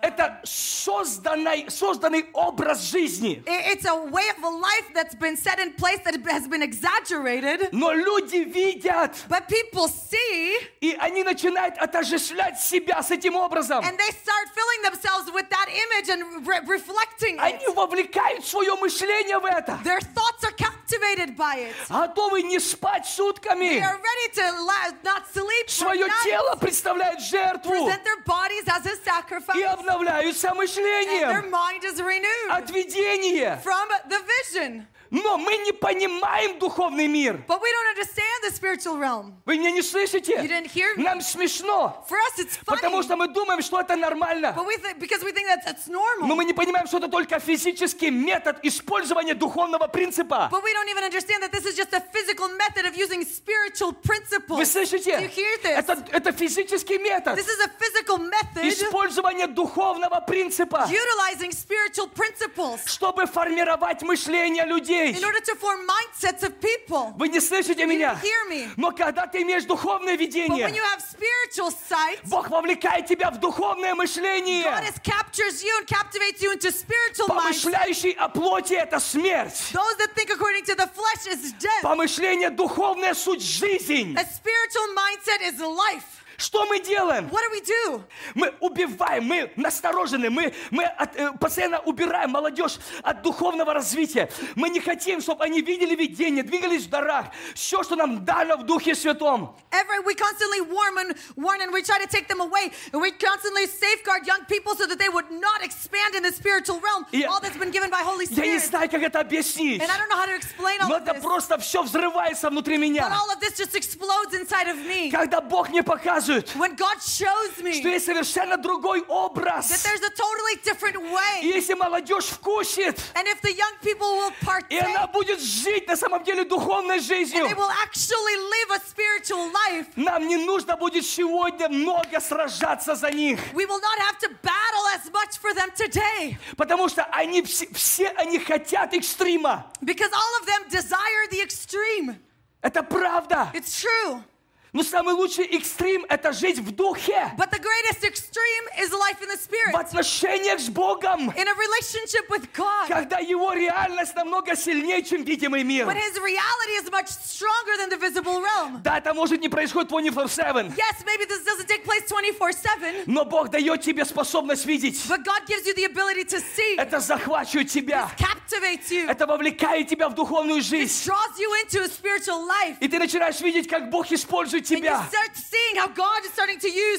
Это созданный, созданный образ жизни. It's a way of a life that's been set in place that has been exaggerated, Но люди видят, but people see и они начинают отождествлять себя с этим образом. and they start filling themselves with that image and re- reflecting Они it. вовлекают свое мышление в это. Their thoughts are captivated by it. Готовы не спать They сутками. are ready to la- not sleep for Свое nights, тело представляет жертву. present their bodies as a И sacrifice, обновляются and their мышлением. mind is renewed От видения. from the vision. Но мы не понимаем духовный мир. But we don't understand the spiritual realm. Вы меня не слышите? You didn't hear me. Нам смешно. For us, it's funny. Потому что мы думаем, что это нормально. But we because we think that that's normal. Но мы не понимаем, что это только физический метод использования духовного принципа. But we don't even understand that this is just a physical method of using spiritual principles. Вы слышите? Do you hear this? Это, это физический метод This is a physical method использования духовного принципа, utilizing spiritual principles чтобы формировать мышление людей. in order to form mindsets of people. Вы не слышите меня? hear me. Но когда ты имеешь духовное But when видение, you have spiritual sight, Бог вовлекает тебя в духовное мышление. God is, captures you and captivates you into spiritual minds. Помышляющий о плоти – это смерть. Those that think according to the flesh is death. Помышление – духовная суть жизнь. A spiritual mindset is life. Что мы делаем? What do we do? Мы убиваем, мы насторожены, мы, мы от- э, постоянно убираем молодежь от духовного развития. Мы не хотим, чтобы они видели видение, двигались в дарах. Все, что нам дано в Духе Святом. Every we constantly warn and warn and we try to take them away and we constantly safeguard young people so that they would not expand in the spiritual realm. Я- all that's been given by Holy Я не Spirit. знаю, как это объяснить. And I don't know how to explain all Но of это this. просто все взрывается внутри But меня. all of this just explodes inside of me. Когда Бог мне показывает, When God shows что me есть совершенно другой that образ. there's a totally different И way. если молодежь вкусит, And if the young people will и partake она будет жить на самом деле духовной and жизнью, they will actually live a spiritual life, нам не нужно будет сегодня много сражаться за них. we will not have to battle as much for them today. Потому что они все, все они хотят экстрима. Because all of them desire the extreme. Это правда. It's true. Но самый лучший экстрим – это жить в духе, But the greatest extreme is life in the spirit. в отношениях с Богом, in a relationship with God. когда его реальность намного сильнее, чем видимый мир. When his reality is much stronger than the visible realm. Да, это может не происходит 24-7, Yes, maybe this doesn't take place 24 7, но Бог дает тебе способность видеть. but God gives you the ability to see, Это захвачивает тебя. captivates you, Это вовлекает тебя в духовную жизнь. draws you into a spiritual life. И ты начинаешь видеть, как Бог использует You тебя.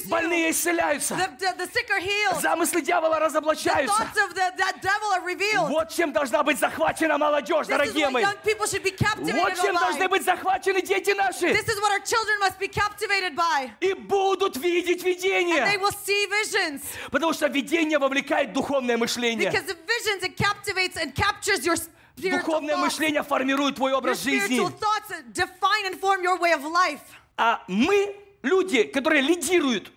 Больные исцеляются. The, the, the. Замыслы дьявола разоблачаются. thoughts of the, that devil are revealed. Вот чем должна быть захвачена молодежь, This is дорогие мои. Вот чем должны быть захвачены дети наши. This is what our children must be captivated by. И будут видеть And they will see visions. Потому что видение вовлекает духовное мышление. Because the visions, it captivates and captures your Духовное мышление формирует твой образ жизни. А мы, люди, которые лидируют,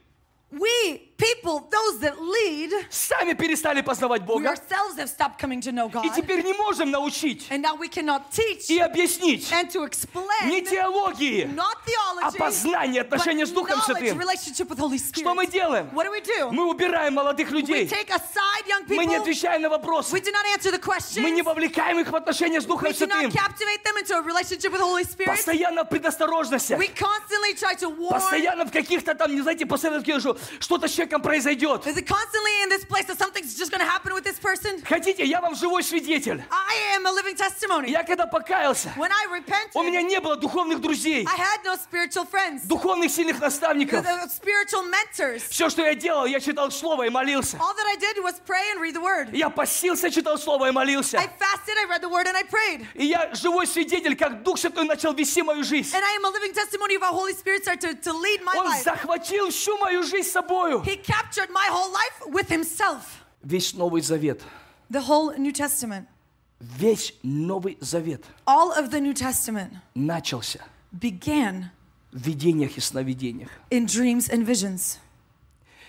We, people, those that lead, сами перестали познавать we Бога. ourselves have stopped coming to know И God. теперь не можем научить And now we cannot teach и объяснить and to не explain теологии, not а theology, познание, but отношения с Духом Святым. relationship with Holy Что мы Spirit. делаем? What do we do? Мы убираем молодых We людей. take aside young Мы не people. отвечаем на вопросы. We do not answer the Мы не questions. вовлекаем их в отношения с Духом We do not Святым. captivate them into a relationship with Holy Spirit. Постоянно в предосторожности. We constantly try to warn. Постоянно в каких-то там, не знаете, постоянно что-то с человеком произойдет. Is it constantly in this place that something's just going to happen with this person? Хотите, я вам живой свидетель. I am a living testimony. Я когда покаялся, When I repented, у меня не было духовных друзей. I had no spiritual friends, духовных сильных наставников. the spiritual mentors. Все, что я делал, я читал Слово и молился. All that I did was pray and read the word. Я постился, читал Слово и молился. I fasted, I read the word, and I prayed. И я живой свидетель, как Дух Святой начал вести мою жизнь. And I am a living testimony of how Holy Spirit started to, to lead my Он life. захватил всю мою жизнь собою. He captured my whole life with himself. Весь Новый Завет. The whole New Testament. Весь Новый Завет All of the New Testament начался began в видениях и сновидениях. in dreams and visions.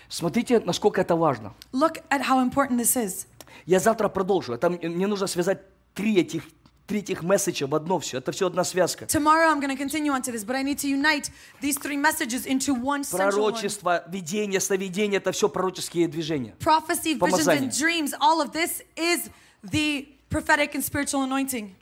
Смотрите, насколько это важно. Look at how important this is. Я завтра продолжу. Это мне нужно связать три этих, три этих месседжа в одно все. Это все одна связка. Tomorrow I'm going to continue on to this, but I need to unite these three messages into one. Пророчество, видение, сновидение – это все пророческие движения. Prophecy, visions, and dreams, all of this is the prophetic and spiritual anointing.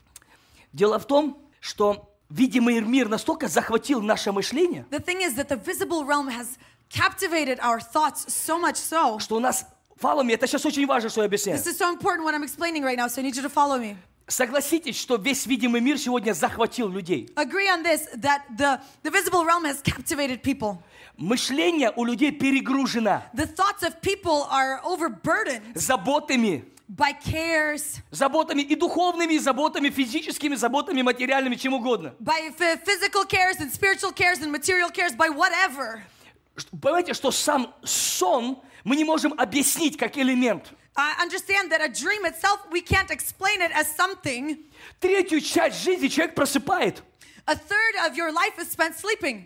Дело в том, что видимый мир настолько захватил наше мышление, The thing is that the visible realm has captivated our thoughts so much so. что у нас Follow me, это сейчас очень важно, что я объясняю. This is so important what I'm explaining right now, so I need you to follow me. Согласитесь, что весь видимый мир сегодня захватил людей. Agree on this that the, the visible realm has captivated people. Мышление у людей перегружено The thoughts of people are overburdened заботами, by cares, заботами и духовными, и заботами физическими, заботами материальными, чем угодно. by ph- physical cares and spiritual cares and material cares, by whatever. Понимаете, что сам сон мы не можем объяснить как элемент. I understand that a dream itself, we can't explain it as something. Третью часть жизни человек просыпает. A third of your life is spent sleeping.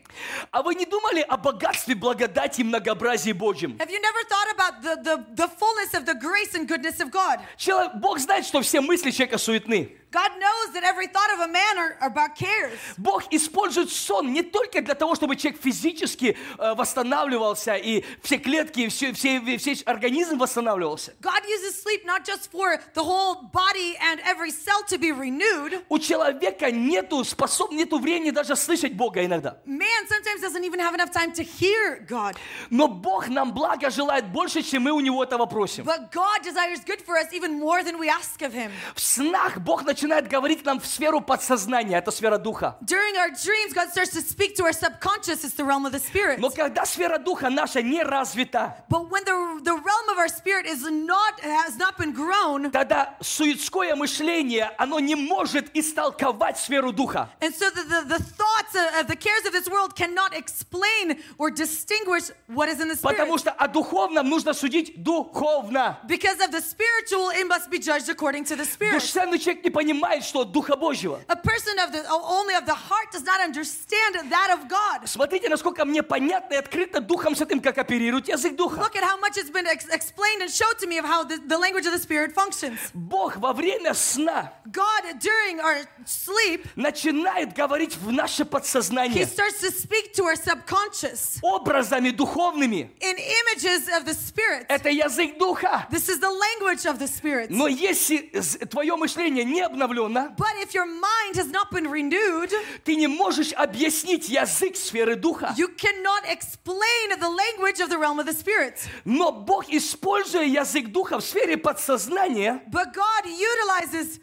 А вы не думали о богатстве, благодати и многообразии Божьем? Have you never thought about the, the, the fullness of the grace and goodness of God? Человек, Бог знает, что все мысли человека суетны. God knows that every thought of a man are, are about cares. Бог использует сон не только для того, чтобы человек физически э, восстанавливался, и все клетки, все, все, весь организм восстанавливался. God uses sleep not just for the whole body and every cell to be renewed. У человека нету способ, нету времени даже слышать Бога иногда. Man sometimes doesn't even have enough time to hear God. Но Бог нам благо желает больше, чем мы у Него этого просим. But God desires good for us even more than we ask of Him. В снах Бог начинает говорить нам в сферу подсознания, это сфера духа. During our dreams, God starts to speak to our subconscious. It's the realm of the spirit. Но когда сфера духа наша не развита, But when the, the realm of our spirit is not has not been grown, тогда суетское мышление, оно не может истолковать сферу духа. and so the, the, the thoughts of, of the cares of this world cannot explain or distinguish what is in the spirit. Потому что о духовном нужно судить духовно. Because of the spiritual, it must be judged according to the spirit. Душевный человек не понимает, что от Духа Божьего. A person of the only of the heart does not understand that of God. Смотрите, насколько мне понятно и открыто Духом Святым, как оперирует язык Духа. Look at how much it's been ex- explained and showed to me of how the, the language of the spirit functions. Бог во время сна God during our sleep, начинает говорить в наше He подсознание starts to speak to our subconscious образами духовными. in images of the spirit. Это язык Духа. This is the language of the spirit. Но если твое мышление не обновлено, But if your mind has not been renewed, ты не можешь объяснить язык сферы Духа. you cannot explain the language of the realm of the spirit. Но Бог, используя язык Духа в сфере подсознания, But God utilizes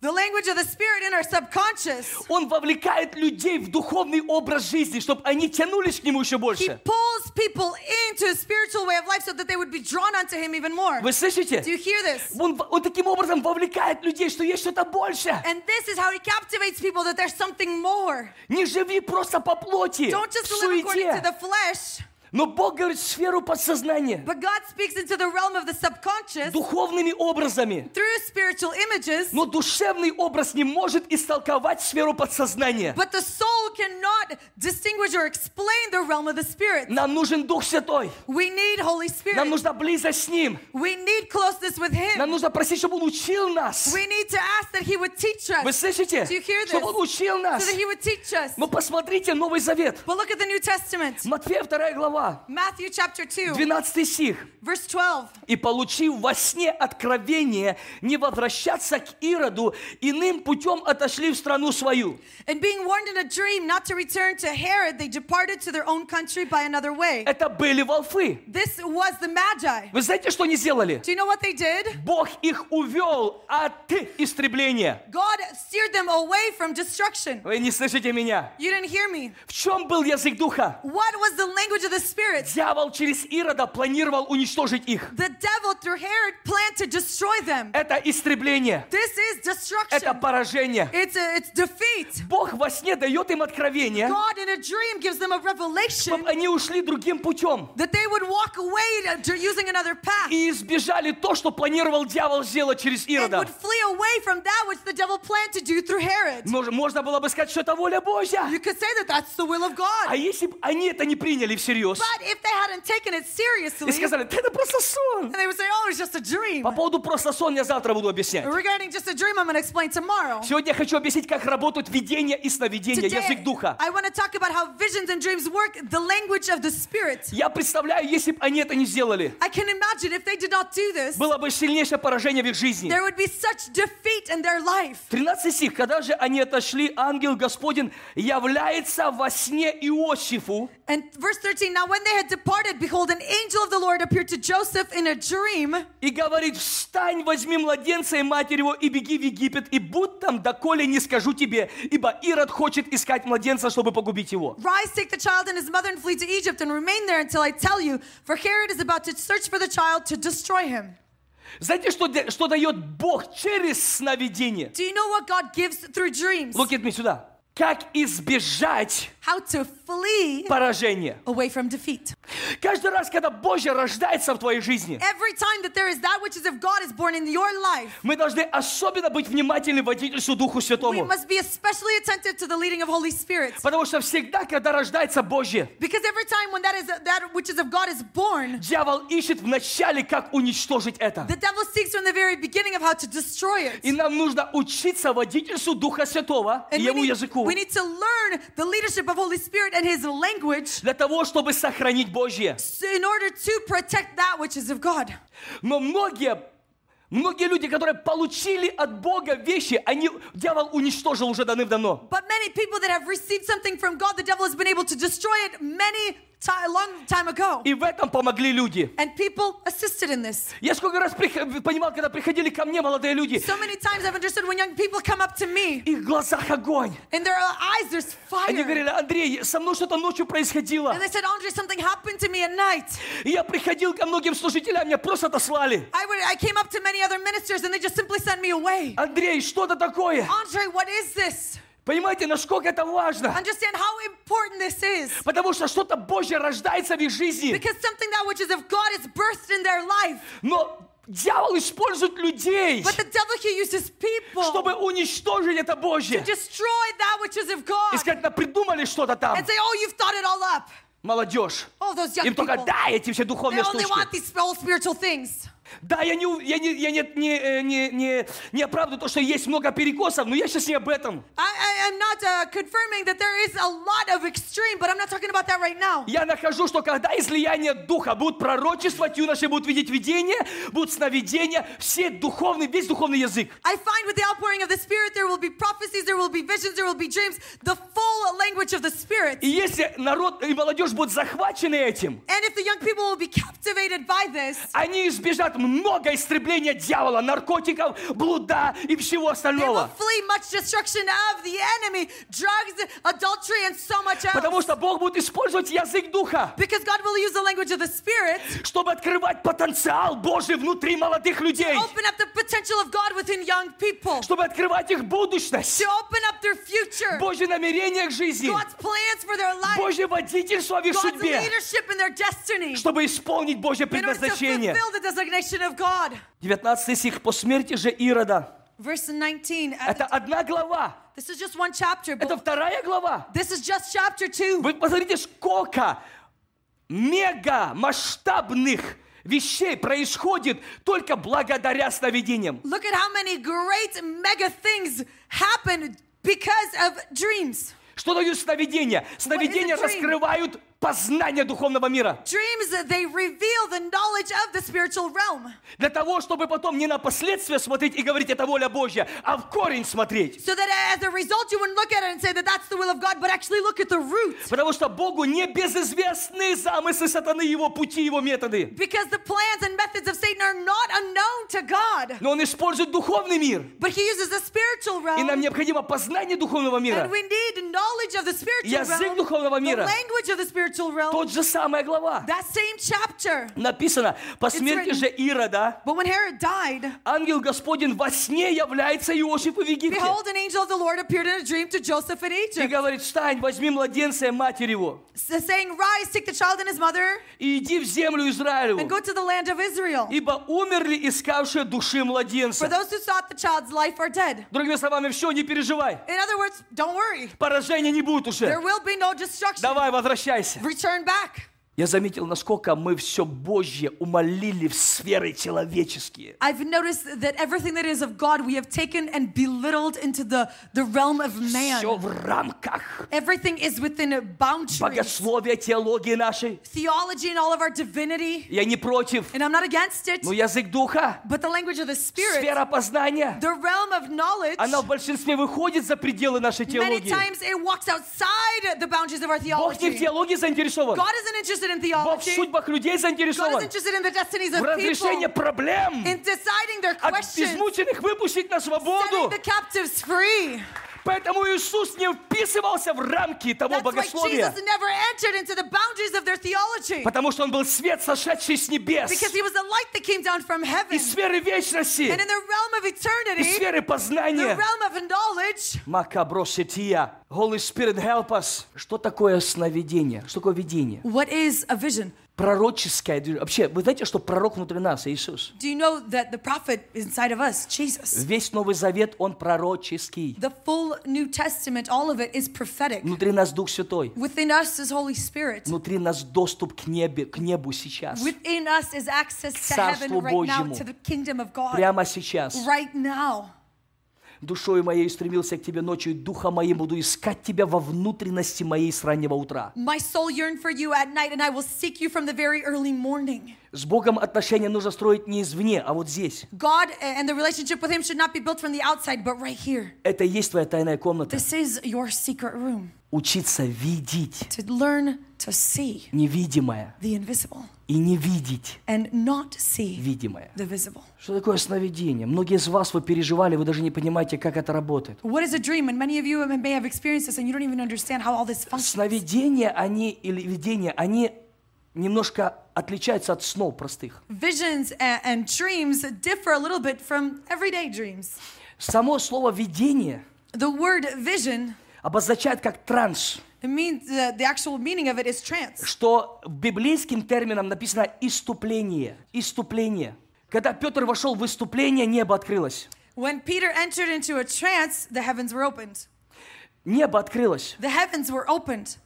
the language of the spirit in our subconscious. Он вовлекает людей в духовный образ жизни, чтобы они тянулись к Нему еще He больше. pulls people into a spiritual way of life so that they would be drawn unto Him even more. Вы слышите? Do you hear this? Он, он таким образом вовлекает людей, что есть что-то больше. And this is how He captivates people that there's something more. Не живи просто по плоти, Don't в just live according to суете. the flesh, Но Бог говорит в сферу подсознания, but God speaks into the realm of the subconscious духовными образами. through spiritual images. Но душевный образ не может истолковать сферу подсознания. But the soul cannot distinguish or explain the realm of the spirit. Нам нужен Дух Святой. We need Holy Нам Spirit. нужна близость с Ним. We need closeness with Нам Him. нужно просить, чтобы Он учил нас. We need to ask that He would teach Вы us, слышите? Do you hear this? Чтобы Он учил so нас. that He would teach us. Но посмотрите Новый Завет. But look at the New Testament, Матфея 2 глава, Matthew chapter 2, 12 стих. verse 12. и получив во сне откровение не возвращаться к Ироду, иным путем отошли в страну свою. And being warned in a dream not to return returned to Herod, they departed to their own country by another way. Это были волфы. This was the Magi. Вы знаете, что они сделали? Do you know what they did? Бог их увел от истребления. God steered them away from destruction. Вы не слышите меня? You didn't hear me. В чем был язык духа? What was the language of the Spirit? Дьявол через Ирода планировал уничтожить их. The devil through Herod planned to destroy them. Это истребление. This is Это destruction. поражение. It's a, it's defeat. Бог во сне дает им откровение, God in a dream gives them a revelation чтобы они ушли другим путем that they would walk away to, using another path и избежали то, что планировал дьявол сделать через and Ирода. would flee away from that which the devil planned to do through Herod. Мож- Можно было бы сказать, что это воля Божья. You could say that that's the will of А God. если бы они это не приняли всерьез But if they hadn't taken it и seriously, сказали, да это просто сон. and they would say, oh, it's just a dream. По поводу просто сон я завтра буду объяснять. Regarding just a dream, I'm explain tomorrow. Сегодня я хочу объяснить, как работают видение и сновидение, язык Today, духа. I want to talk about how visions and dreams work, the language of the Spirit. Я представляю, если бы они это не сделали, I can imagine if they did not do this, было бы сильнейшее поражение в их жизни. there would be such defeat in their life. 13 стих. Когда же они отошли, ангел Господень является во сне Иосифу And verse 13, now when they had departed, behold, an angel of the Lord appeared to Joseph in a dream и говорит, встань, возьми младенца и матерь его и беги в Египет, и будь там, доколе не скажу тебе, ибо Ирод хочет искать младенца, чтобы погубить его. Rise, take the child and his mother and flee to Egypt and remain there until I tell you, for Herod is about to search for the child to destroy him. Знаете, что, что дает Бог через сновидение? Do you know what God gives through dreams? Look at me сюда. Как избежать How to flee поражения. away from defeat. Каждый раз, когда Божье рождается в твоей жизни, Every time that there is that which is of God is born in your life, мы должны особенно быть внимательны водительству Духу we Святому. must be especially attentive to the leading of Holy Spirit. Потому что всегда, когда рождается Божье, Because every time when that is that which is of God is born, дьявол ищет вначале, как уничтожить это. the devil seeks from the very beginning of how to destroy it. И нам нужно учиться водительству Духа Святого и And we Его need, языку we need to learn the leadership of Holy Spirit and His language для того, чтобы сохранить Божье. s- in order to protect that which is of God. Но многие, многие люди, которые получили от Бога вещи, они, дьявол уничтожил уже давным-давно. But many people that have received something from God, the devil has been able to destroy it many ti- a long time ago. И в этом помогли люди. And people assisted in this. Я сколько раз прих- понимал, когда приходили ко мне молодые люди, So many times I've understood when young people come up to me, их в глазах огонь. in their eyes there's Они fire. говорили, Андрей, со мной что-то ночью происходило. And they said, Andre, something happened to me at night. И я приходил ко многим служителям, меня просто отослали. I, would, I came up to many other ministers and they just simply sent me away. Андрей, что-то такое. Andre, what is this? Понимаете, насколько это важно? Understand how important this is. Потому что что-то Божье рождается в их жизни. Because something that which is of God is birthed in their life. Но дьявол использует людей, But the devil, he uses people чтобы уничтожить это to Божье. destroy that which is of И God. сказать, «Да придумали что-то там. And say, oh, you've thought it all up. Молодежь. Oh, those young Им только people. дай эти все They духовные only want штучки. these all spiritual things. Да, я не, я не, я не, не, э, не, не, не оправдываю то, что есть много перекосов, но я сейчас не об этом. I, I am not uh, confirming that there is a lot of extreme, but I'm not talking about that right now. Я нахожу, что когда излияние духа, будут пророчествовать, юноши будут видеть видение, будут сновидения, все духовный, весь духовный язык. I find with the outpouring of the Spirit, there will be prophecies, there will be visions, there will be dreams, the full language of the Spirit. И если народ и молодежь будут захвачены этим, And if the young people will be captivated by this, они избежат много истребления дьявола, наркотиков, блуда и всего остального. enemy, drugs, adultery, and so much Потому что Бог будет использовать язык духа, Because God will use the language of the Spirit чтобы открывать потенциал Божий внутри молодых людей, open up the potential of God within young people, чтобы открывать их будущность, to open up their future, Божье намерение к жизни, God's plans for their life, Божье водительство в их God's судьбе, leadership in their destiny, чтобы исполнить Божье in order to предназначение. fulfill the designation of God. 19 стих. По смерти же Ирода. Verse 19. uh, Это одна глава. This is just one chapter, Это вторая глава. this is just chapter 2. Вы посмотрите, сколько мега масштабных вещей происходит только благодаря сновидениям. Look at how many great mega things happen because of dreams. Что дают сновидения? Сновидения раскрывают познание духовного мира. Dreams, uh, they reveal the knowledge of the spiritual realm. Для того, чтобы потом не на последствия смотреть и говорить, это воля Божья, а в корень смотреть. So that as a result, you wouldn't look at it and say that that's the will of God, but actually look at the root. Потому что Богу не безызвестны замыслы сатаны, его пути, его методы. Because the plans and methods of Satan are not unknown to God. Но он использует духовный мир. But he uses the spiritual И нам realm. необходимо познание духовного мира. And we need knowledge of the spiritual Язык realm, духовного the мира. language of the spiritual realm. Тот же самая глава. That same chapter. Написано, по смерти же Ирода, But when Herod died, ангел Господень во сне является Иосифу в Египте. behold, an angel of the Lord appeared in a dream to Joseph in И Egypt, говорит, встань, возьми младенца и матерь его, saying, Rise, take the child and his mother, и иди в землю and Израилеву, go to the land of Israel. ибо умерли искавшие души For младенца. those who sought the child's life are dead. Другими словами, все, не переживай. In other words, don't worry. Поражения не будет There уже. will be no destruction. Давай, возвращайся. Return back. Я заметил, насколько мы все Божье умолили в сферы человеческие. I've noticed that everything that is of God we have taken and belittled into the, the realm of man. Все в рамках Everything is within a boundaries. богословия, теологии нашей. Theology and all of our divinity. Я не против. And I'm not against it. Но язык духа, But the language of the Spirit, сфера познания, the realm of knowledge, она в большинстве выходит за пределы нашей many теологии. times it walks outside the boundaries of our Бог не в theology. теологии заинтересован. God isn't interested in Бог в theology. судьбах людей God is заинтересован. interested in the destinies В of разрешении people, проблем. in deciding their От questions, измученных выпустить на setting свободу. the captives free. Поэтому Иисус не вписывался в рамки того That's богословия. Потому что Он был свет, сошедший с небес. Из сферы вечности. Of Из eternity, сферы познания. Макабросетия. Holy Spirit, help us. Что такое сновидение? Что такое видение? what is a vision? Пророческое движение. Вообще, вы знаете, что пророк внутри нас, Иисус? Do you know that the prophet inside of us, Jesus? Весь Новый Завет, он пророческий. The full New Testament, all of it is prophetic. Внутри нас Дух Святой. Within us is Holy Spirit. Внутри нас доступ к, небе, к небу сейчас. Within us is access to heaven right now, to the kingdom of God. Прямо сейчас. Right now. Душою моей стремился к тебе ночью, и духа моим буду искать тебя во внутренности моей с раннего утра. My soul yearned for you at night, and I will seek you from the very early morning. С Богом отношения нужно строить не извне, а вот здесь. God and the relationship with Him should not be built from the outside, but right here. Это и есть твоя тайная комната. This is your secret room Учиться видеть to learn to see невидимое the invisible и не видеть and not see видимое. the visible. Что такое сновидение? Многие из вас вы переживали, вы даже не понимаете, как это работает. What is a dream? And many of you may have experienced this, and you don't even understand how all this functions. Сновидения, они или видения, они немножко отличаются от снов простых. Visions a- and dreams differ a little bit from everyday dreams. Само слово видение The word vision, обозначает как транс, it means uh, the actual meaning of it is trance. что библейским термином написано иступление. Иступление. Когда Петр вошел в выступление, небо открылось. When Peter entered into a trance, the heavens were opened. Небо открылось. The heavens were opened.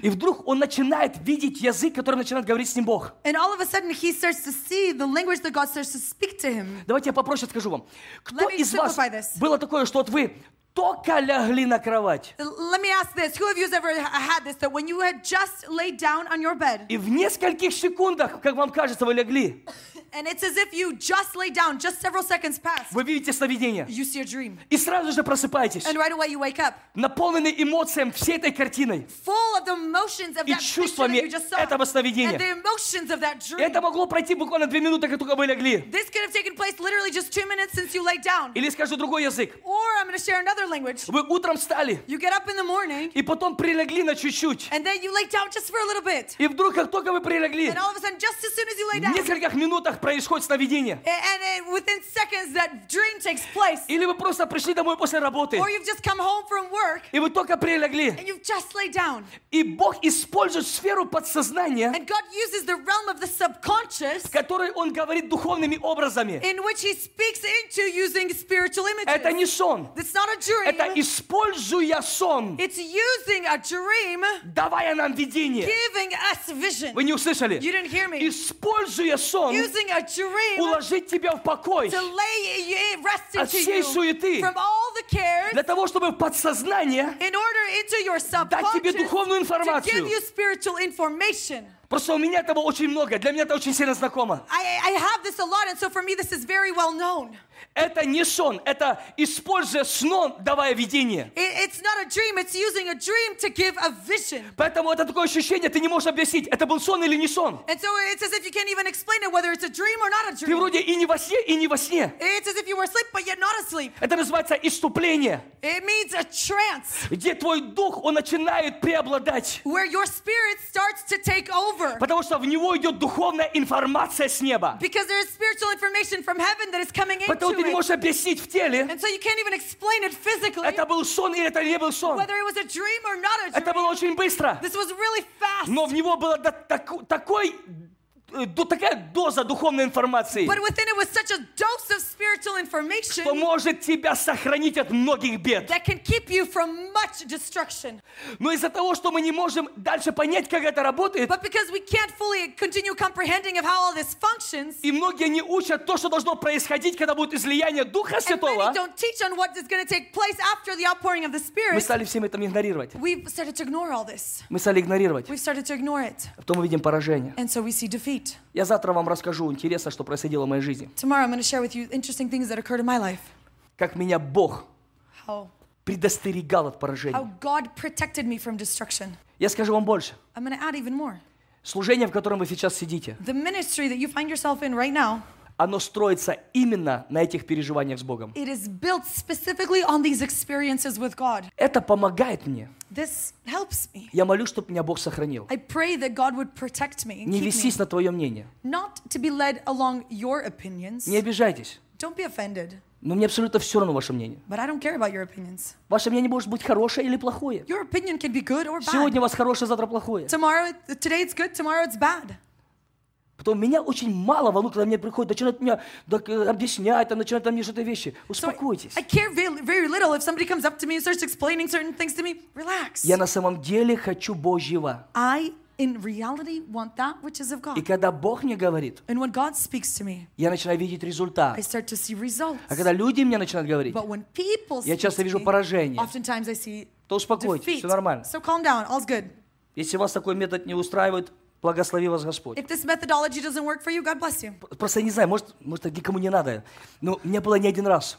И вдруг он начинает видеть язык, который начинает говорить с ним Бог. And all of a sudden, he starts to see the language that God starts to speak to him. Давайте я попроще скажу вам. Кто из вас было такое, что вот вы только лягли на кровать, Let me ask this Who of you has ever ha- had this that when you had just laid down on your bed, и в нескольких секундах, как вам кажется, вы легли, and it's as if you just laid down, just several seconds passed, вы видите сновидение, you see a dream, и сразу же просыпаетесь, and right away you wake up, наполненный эмоциям всей этой картиной. full of the emotions of И that picture чувствами that you just saw, этого сновидения. and the emotions of that dream. Это могло пройти буквально две минуты, как только вы легли. This could have taken place literally just two minutes since you laid down. Или скажу другой язык. Or I'm going to share another language. Вы утром встали, You get up in the morning, и потом прилегли на чуть-чуть. and then you lay down just for a little bit. И вдруг, как только вы прилегли, And all of a sudden, just as soon as you lay в down, нескольких минутах происходит сновидение. and, uh, within seconds that dream takes place. Или вы просто пришли домой после работы, Or you've just come home from work и вы только прилегли. and you've just laid down. И Бог использует сферу подсознания, And God uses the realm of the subconscious в которой Он говорит духовными образами. in which He speaks into using spiritual Это images. не сон. It's not a dream, Это используя сон, it's using a dream, давая нам видение. giving us vision. Вы не услышали? You didn't hear me. Используя сон, Using a dream уложить тебя в покой. to lay you- rest От into всей you суеты. from all the cares Для того, чтобы в подсознание in order into your дать тебе subconscious духовную to информацию. give you spiritual information. Просто у меня этого очень много. Для меня это очень сильно знакомо. I, I have this a lot, and so for me, this is very well known. Это не сон, это используя сон, давая видение. It- it's not a dream, it's using a dream to give a vision. Поэтому это такое ощущение, ты не можешь объяснить, это был сон или не сон. And so it's as if you can't even explain it, whether it's a dream or not a Ты вроде и не во сне, и не во сне. It's as if you were asleep, but yet not asleep. Это называется иступление, It means a trance где твой дух, он начинает преобладать. where your spirit starts to take over. Потому что в него идет духовная информация с неба. Because there is spiritual information from heaven that is coming into Поэтому ты не можешь объяснить в теле, And so you can't even explain it physically, это был сон или это не был сон. whether it was a dream or not a Это было dream. очень быстро. This was really fast. Но в него таку- такой, э, такая доза духовной информации, But within it was such a dose of spiritual information что может тебя сохранить от многих бед. that can keep you from much destruction. Но из-за того, что мы не можем дальше понять, как это работает, But because we can't fully continue comprehending of how all this functions, и многие не учат то, что должно происходить, когда будет излияние Духа and Святого, many don't teach on what is going to take place after the outpouring of the мы Spirit, стали всем этим игнорировать. we've started to ignore all this. Мы стали игнорировать. We've started to ignore it. Потом мы видим поражение. And so we see defeat. Я завтра вам расскажу интересно, что происходило в моей жизни. Tomorrow I'm going to share with you interesting things that occurred in my life. Как меня Бог How, предостерегал от поражения. how God protected me from destruction. Я скажу вам больше. I'm going to add even more. Служение, в котором вы сейчас сидите, The ministry that you find yourself in right now, оно строится именно на этих переживаниях с Богом. it is built specifically on these experiences with God. Это помогает мне. This helps me. Я молюсь, чтобы меня Бог сохранил. I pray that God would protect me and Не весись на твое мнение. Not to be led along your opinions. Не обижайтесь. Don't be offended. Но мне абсолютно все равно ваше мнение. But I don't care about your opinions. Ваше мнение может быть хорошее или плохое. Your opinion can be good or Сегодня у bad. вас хорошее, завтра плохое. Tomorrow, today it's good, tomorrow it's bad. Потом меня очень мало волнует, когда мне приходят, начинают меня так, э, объяснять, там, начинают там мне что-то вещи. So I, Успокойтесь. I care very, very little if somebody comes up to me and starts explaining certain things to me. Relax. Я на самом деле хочу Божьего. I, in reality, want that which is of И God. когда Бог мне говорит, And when God speaks to me, я начинаю видеть результат. I start to see results. А когда люди мне начинают говорить, But when people Я часто вижу me, поражение. oftentimes I see то успокойтесь, defeat. все нормально. So calm down, all's good. Если вас такой метод не устраивает, благослови вас Господь. If this methodology doesn't work for you, God bless you. Просто я не знаю, может, может никому не надо. Но у меня было не один раз.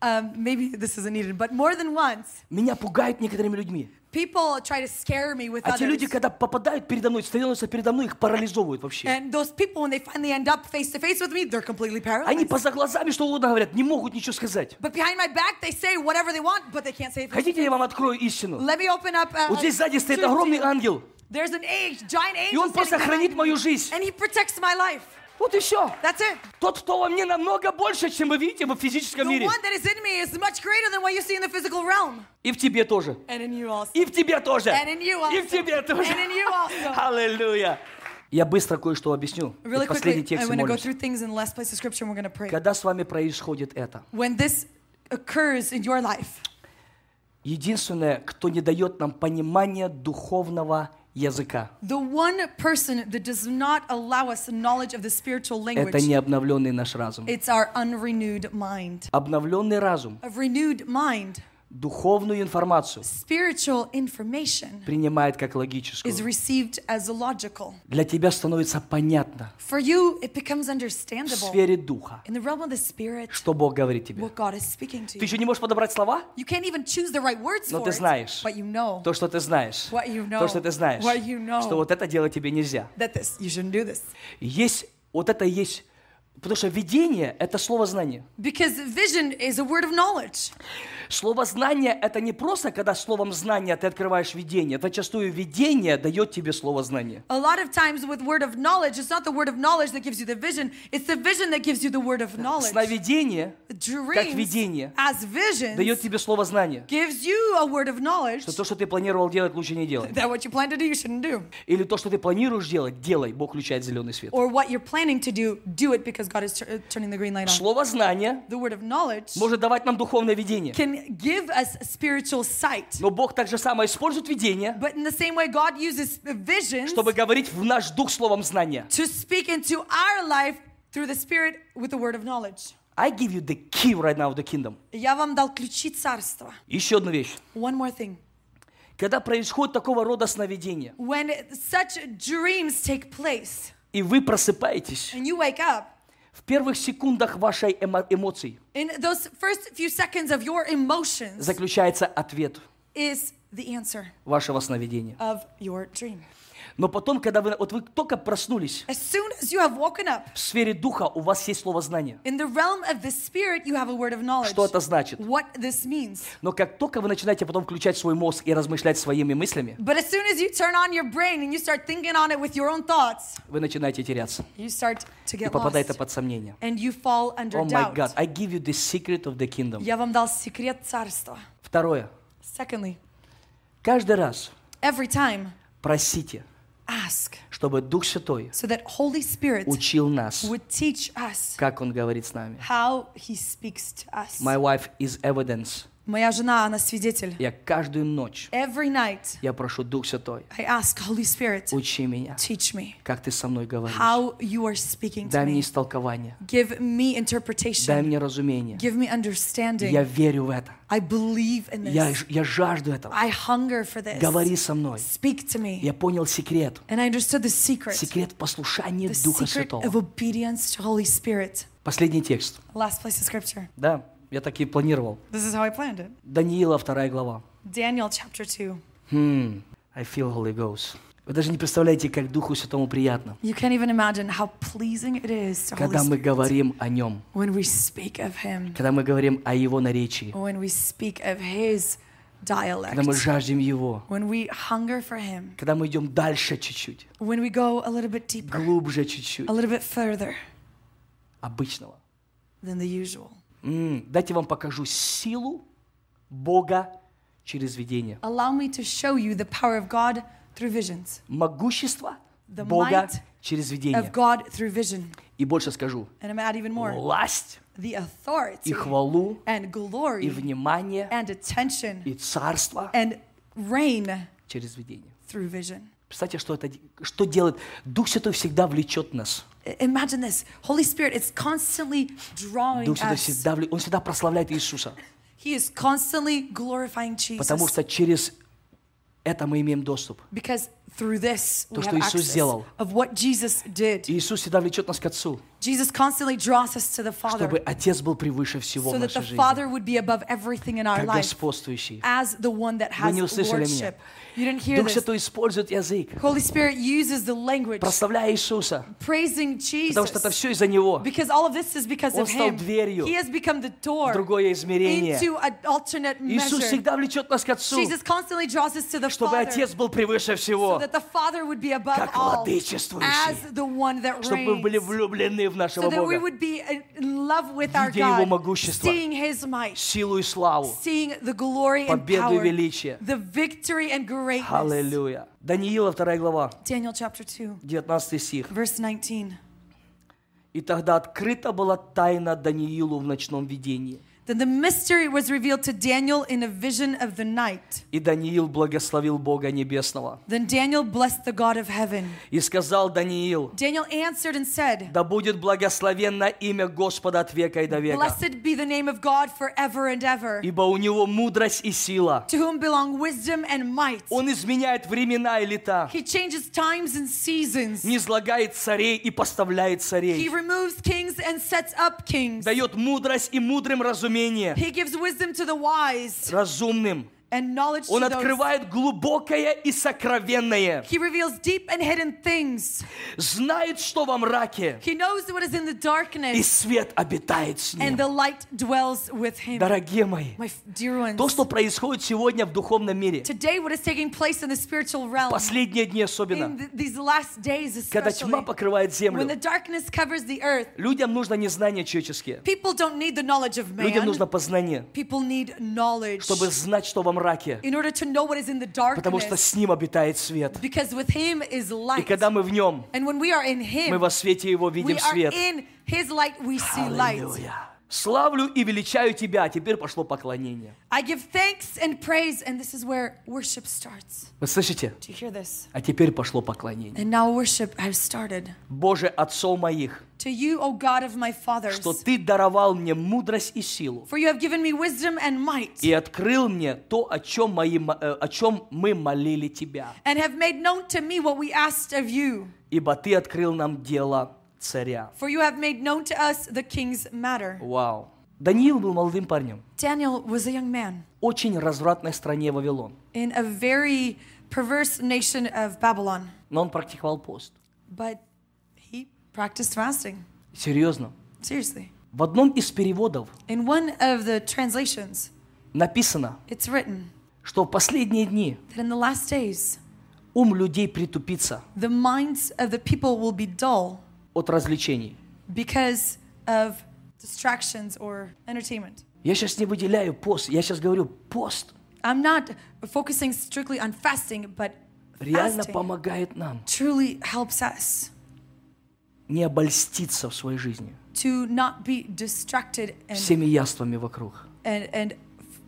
Um, maybe this isn't needed, but more than once, Меня пугают некоторыми людьми. People try to scare me with А те others. люди, когда попадают передо мной, становятся передо мной, их парализовывают вообще. And those people, when they finally end up face to face with me, they're completely Они paralyzed. поза глазами что угодно говорят, не могут ничего сказать. But behind my back, they say whatever they want, but they can't say it. face to Хотите, я вам открою истину? Let me open up. Uh, Вот здесь сзади стоит огромный ангел. There's an age, giant И angel. он просто хранит мою жизнь. And he protects my life. Вот и все. That's it. Тот, кто во мне намного больше, чем вы видите в физическом The мире. one that is in me is much greater than what you see in the physical realm. И в тебе тоже. And in you also. И в тебе тоже. And in you И в also. тебе тоже. And in you also. Аллилуйя. Я быстро кое-что объясню. Really последний quickly, текст молимся. Когда с вами происходит это, When this occurs in your life, единственное, кто не дает нам понимания духовного языка, the one person that does not allow us the knowledge of the spiritual language, это не обновленный наш разум. it's our unrenewed mind. Обновленный разум A renewed mind, духовную информацию spiritual information, принимает как is логическую. received as logical. Для тебя становится понятно For you, it becomes в understandable сфере духа, in the realm of the spirit что Бог говорит тебе. what God is speaking to Ты you. еще не можешь подобрать слова, You can't even choose the right words но for ты it, знаешь but you know то, что ты знаешь, What you know. то, что ты знаешь, What you know. что вот это делать тебе нельзя. that this you shouldn't do this Есть, вот это есть, потому что видение – это слово знания. because vision is a word of knowledge. Слово знание – это не просто, когда словом знания ты открываешь видение. Зачастую видение дает тебе слово знание. A lot of times with word of knowledge, it's not the word of knowledge that gives you the vision, it's the vision that gives you the word of knowledge. Сновидение как Dreams видение as visions дает тебе слово знания. gives you a word of knowledge Что то, что ты планировал делать, лучше не делай. that what you plan to do, you shouldn't do. Или то, что ты планируешь делать, делай. Бог включает зеленый свет. Or what you're planning to do, do it because God is tur- uh, turning the green light on. Слово знание The word of knowledge может давать нам духовное видение. can can give us spiritual sight. Но Бог так же самое использует видение, But in the same way, God uses visions чтобы говорить в наш дух словом знания. to speak into our life through the Spirit with the word of knowledge. I give you the key right now of the kingdom. Я вам дал ключи царства. Еще одну вещь. One more thing. Когда происходит такого рода сновидение, When such dreams take place и вы просыпаетесь, and you wake up, в первых секундах вашей эмо- эмоций in those first few seconds of your emotions заключается ответ is the answer вашего сновидения. of your dream. Но потом, когда вы, вот вы только проснулись, As soon as you have woken up, в сфере духа у вас есть слово знания. in the realm of the Spirit, you have a word of knowledge. Что это значит? What this means. Но как только вы начинаете потом включать свой мозг и размышлять своими мыслями, But as soon as you turn on your brain and you start thinking on it with your own thoughts, вы начинаете теряться. you start to И get попадаете lost. под сомнение. And you fall under май гад, doubt. I give you the secret of the kingdom. Я вам дал секрет царства. Второе. Secondly, Каждый раз every time, просите, ask чтобы Дух Святой so that Holy Spirit учил нас, would teach us как Он говорит с нами. how He speaks to us. My wife is evidence. Моя жена, она свидетель. Я каждую ночь, Every night, я прошу Дух Святой, I ask Holy Spirit, учи меня, teach me как ты со мной говоришь. how you are speaking to Дай мне me. истолкование, Give me дай interpretation. мне разумение. Give me Я understanding. верю в это. I believe in Я, this. ж- я жажду этого. I hunger for this. Говори со мной. Speak to me. Я понял секрет. And I understood the secret. Секрет послушания The Духа secret Святого. of obedience to Holy Spirit. Последний текст. Last place of scripture. Да, я так и планировал. This is how I planned it. Даниила, вторая глава. Daniel chapter 2. Хм, I feel Holy Ghost. Вы даже не представляете, как Духу Святому приятно, You can't even imagine how pleasing it is to Holy когда мы Spirit говорим о Нем, when we speak of Him, когда мы говорим о Его наречии, when we speak of His dialect, когда мы жаждем Его, when we hunger for Him, когда мы идем дальше чуть-чуть, when we go a little bit deeper, глубже чуть-чуть a little bit further обычного. than the usual. Дайте вам покажу силу Бога через видение. Allow me to show you the power of God through visions, Могущество The Бога через of видение. God through vision. И больше скажу, And I'm add even more власть the и authority хвалу and и glory внимание and attention и царство and reign через видение. through vision. Представьте, что это, что делает. Дух Святой всегда влечет нас. I- Imagine this. Holy Spirit is constantly drawing Дух Святой us. всегда, вле- Он всегда прославляет Иисуса. He is constantly glorifying Потому Jesus. что через это мы имеем доступ. Because through this we То, что have Иисус access сделал. of what Jesus did. Иисус всегда влечет нас к Отцу, Jesus constantly draws us to the чтобы Father Отец был превыше всего so в that the нашей жизни, Father would be above everything in our как life господствующий. as the one that Вы has не услышали меня. lordship. You didn't hear Дух this. Святой использует язык, Holy Spirit uses the language, прославляя Иисуса, praising потому что это Jesus. все из-за Него. Because all of this is because Он of стал Him. дверью He has become the door Другое измерение. into an alternate Иисус measure. всегда влечет нас к Отцу, Jesus constantly draws us to the чтобы Father Отец был превыше so всего, that the Father would be above как all владычествующий. as the one that чтобы мы были reigns. влюблены в нашего So that we Бога, would be in love with our Видя Его God, могущество, силу и славу, seeing the glory and победу и величие. the victory and greatness. Аллилуйя. Даниила, 2 глава, Daniel chapter 2, 19 стих. verse 19. «И тогда открыта была тайна Даниилу в ночном видении. Then the mystery was revealed to Daniel in a vision of the night. И Даниил благословил Бога Небесного. Then Daniel blessed the God of heaven. И сказал Даниил, Daniel answered and said, да будет благословенно имя Господа от века и до века, Blessed be the name of God forever and ever, ибо у Него мудрость и сила. to whom belong wisdom and might. Он изменяет времена и лета, He changes times and seasons. не излагает царей и поставляет He царей, removes kings and sets up kings. дает мудрость и мудрым разумение, He gives wisdom to the wise разумным. And knowledge Он открывает глубокое и сокровенное. He reveals deep and hidden things. Знает, что во мраке, He knows what is in the и darkness, свет обитает с and ним. the light dwells with him. Дорогие мои, My dear ones, то, что происходит сегодня в духовном мире, today what is taking place in the spiritual realm, последние дни in особенно, th- these last days когда especially, тьма покрывает when the землю, darkness covers the earth, людям нужно не знания человеческие, people don't need the knowledge of людям man. нужно познание, People need knowledge чтобы знать, что во мраке, потому что с ним обитает свет. И когда мы в нем, мы во свете его видим свет. his light, we see light. Славлю и величаю Тебя. Теперь пошло поклонение. I give thanks and praise, and this is where worship starts. Вы слышите? Do you hear this? А теперь пошло поклонение. And now worship has started. Боже, отцов моих, To you, O God of my fathers, что Ты даровал мне мудрость и силу, for you have given me wisdom and might, и открыл мне то, о чем, мои, мо- э, о чем мы молили Тебя. and have made known to me what we asked of you. Ибо Ты открыл нам дело царя. For you have made known to us the king's matter. Вау. Даниил был молодым парнем. Daniel was a young man Очень развратной стране Вавилон. in a very perverse nation of Babylon, Но он практиковал пост. but he practiced fasting. Серьезно. Seriously. В одном из переводов In one of the translations, написано, it's written что в последние дни that in the last days, ум людей притупится the minds of the people will be dull От развлечений. because of distractions or entertainment. Я сейчас не выделяю пост, я сейчас говорю пост I'm not focusing strictly on fasting, but реально fasting помогает нам truly helps us не обольститься в своей жизни to not be distracted and, всеми яствами вокруг. and, and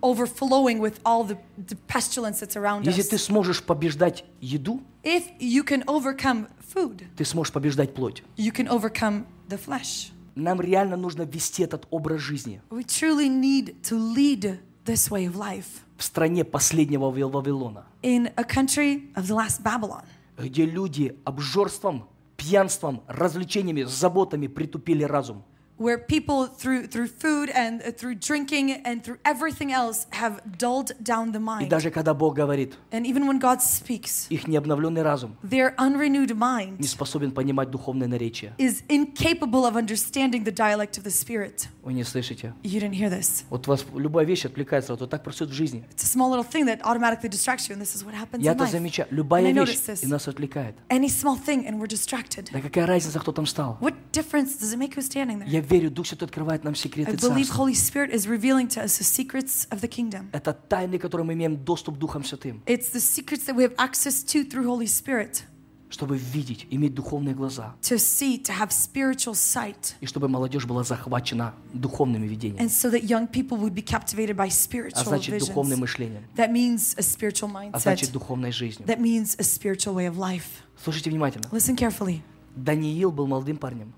overflowing with all the, the pestilence that's around Если us. ты сможешь побеждать еду, If you can overcome food, ты сможешь побеждать плоть. you can overcome the flesh. Нам реально нужно вести этот образ жизни We truly need to lead this way of life в стране последнего Вавил- Вавилона, in a country of the last Babylon, где люди обжорством, пьянством, развлечениями, заботами притупили разум. where people through through food and uh, through drinking and through everything else have dulled down the И mind. даже когда Бог говорит, And even when God speaks, их необновленный разум their unrenewed не mind способен понимать духовное наречие. is incapable of understanding the dialect of the spirit. Вы не слышите? You didn't hear this. Вот вас любая вещь отвлекается, вот так происходит в жизни. It's a small little thing that automatically distracts you, and this is what happens Я in это life. замечаю. And I Любая вещь notice this. и нас отвлекает. Any small thing, and we're distracted. Да какая разница, кто там стал? What difference does it make who's standing there? Я верю, Дух Святой открывает нам I секреты believe Царства. Holy Spirit is revealing to us the secrets of the kingdom. Это тайны, которые мы имеем доступ Духом Святым, It's the secrets that we have access to through Holy Spirit чтобы видеть, иметь духовные глаза, to see, to have spiritual sight, и чтобы молодежь была захвачена духовными видениями, and so that young people would be captivated by а spiritual значит духовным мышлением, That means a spiritual а значит mindset. духовной жизнью. That means a spiritual way of life. Слушайте внимательно. Listen carefully. Даниил был молодым парнем.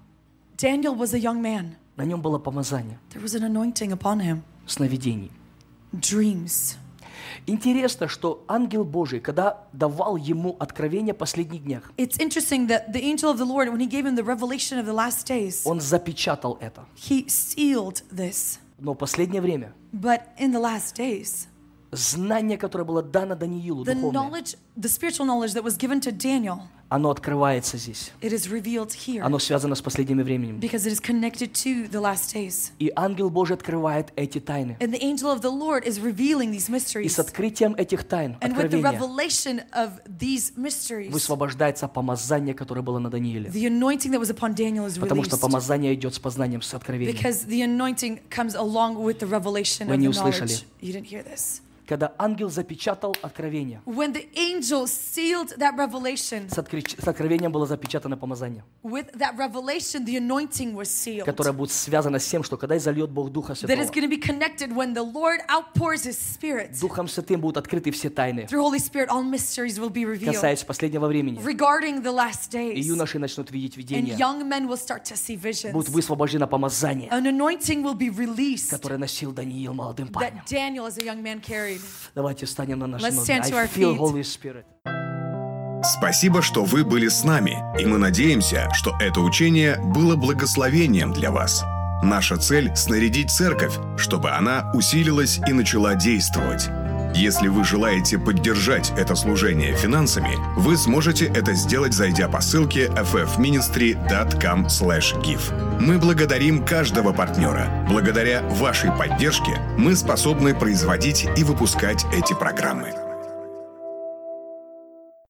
Daniel was a young man. На нем было помазание, There was an anointing upon him. сновидений. Dreams. Интересно, что ангел Божий, когда давал ему откровение в последних днях, It's interesting that the angel of the Lord, when he gave him the revelation of the last days, он запечатал это. he sealed this. Но в последнее время But in the last days, знание, которое было дано Даниилу, the духовное, knowledge, the spiritual knowledge that was given to Daniel, оно открывается здесь. it is revealed here Оно связано с последними временем. because it is connected to the last days. И ангел Божий открывает эти тайны. And the angel of the Lord is revealing these И с открытием этих тайн, And with the откровения, revelation of these mysteries, высвобождается помазание, которое было на Данииле. the anointing that was upon Daniel is Потому что помазание идет с познанием, с откровением. Because the anointing comes along with the revelation Вы of не the услышали. knowledge. You didn't hear this. Когда ангел запечатал откровение, When the angel sealed that revelation, с, откри- с откровением было запечатано помазание, with that revelation, the anointing was sealed. которое будет связано с тем, что когда изольет Бог Духа That is Святого, going to be connected when the Lord outpours His Spirit. Духом Святым будут открыты все тайны, Through Holy Spirit, all mysteries will be revealed касаясь последнего времени. regarding the last И days. юноши начнут видеть And видения, young men will start to see будет visions. высвобождено помазание, An anointing will be released которое носил Даниил молодым парнем. that Daniel, as a young man, carried. Давайте встанем на наши Let's ноги. I feel. Holy Spirit. Спасибо, что вы были с нами, и мы надеемся, что это учение было благословением для вас. Наша цель – снарядить церковь, чтобы она усилилась и начала действовать. Если вы желаете поддержать это служение финансами, вы сможете это сделать, зайдя по ссылке ffministry.com/give. Мы благодарим каждого партнера. Благодаря вашей поддержке мы способны производить и выпускать эти программы.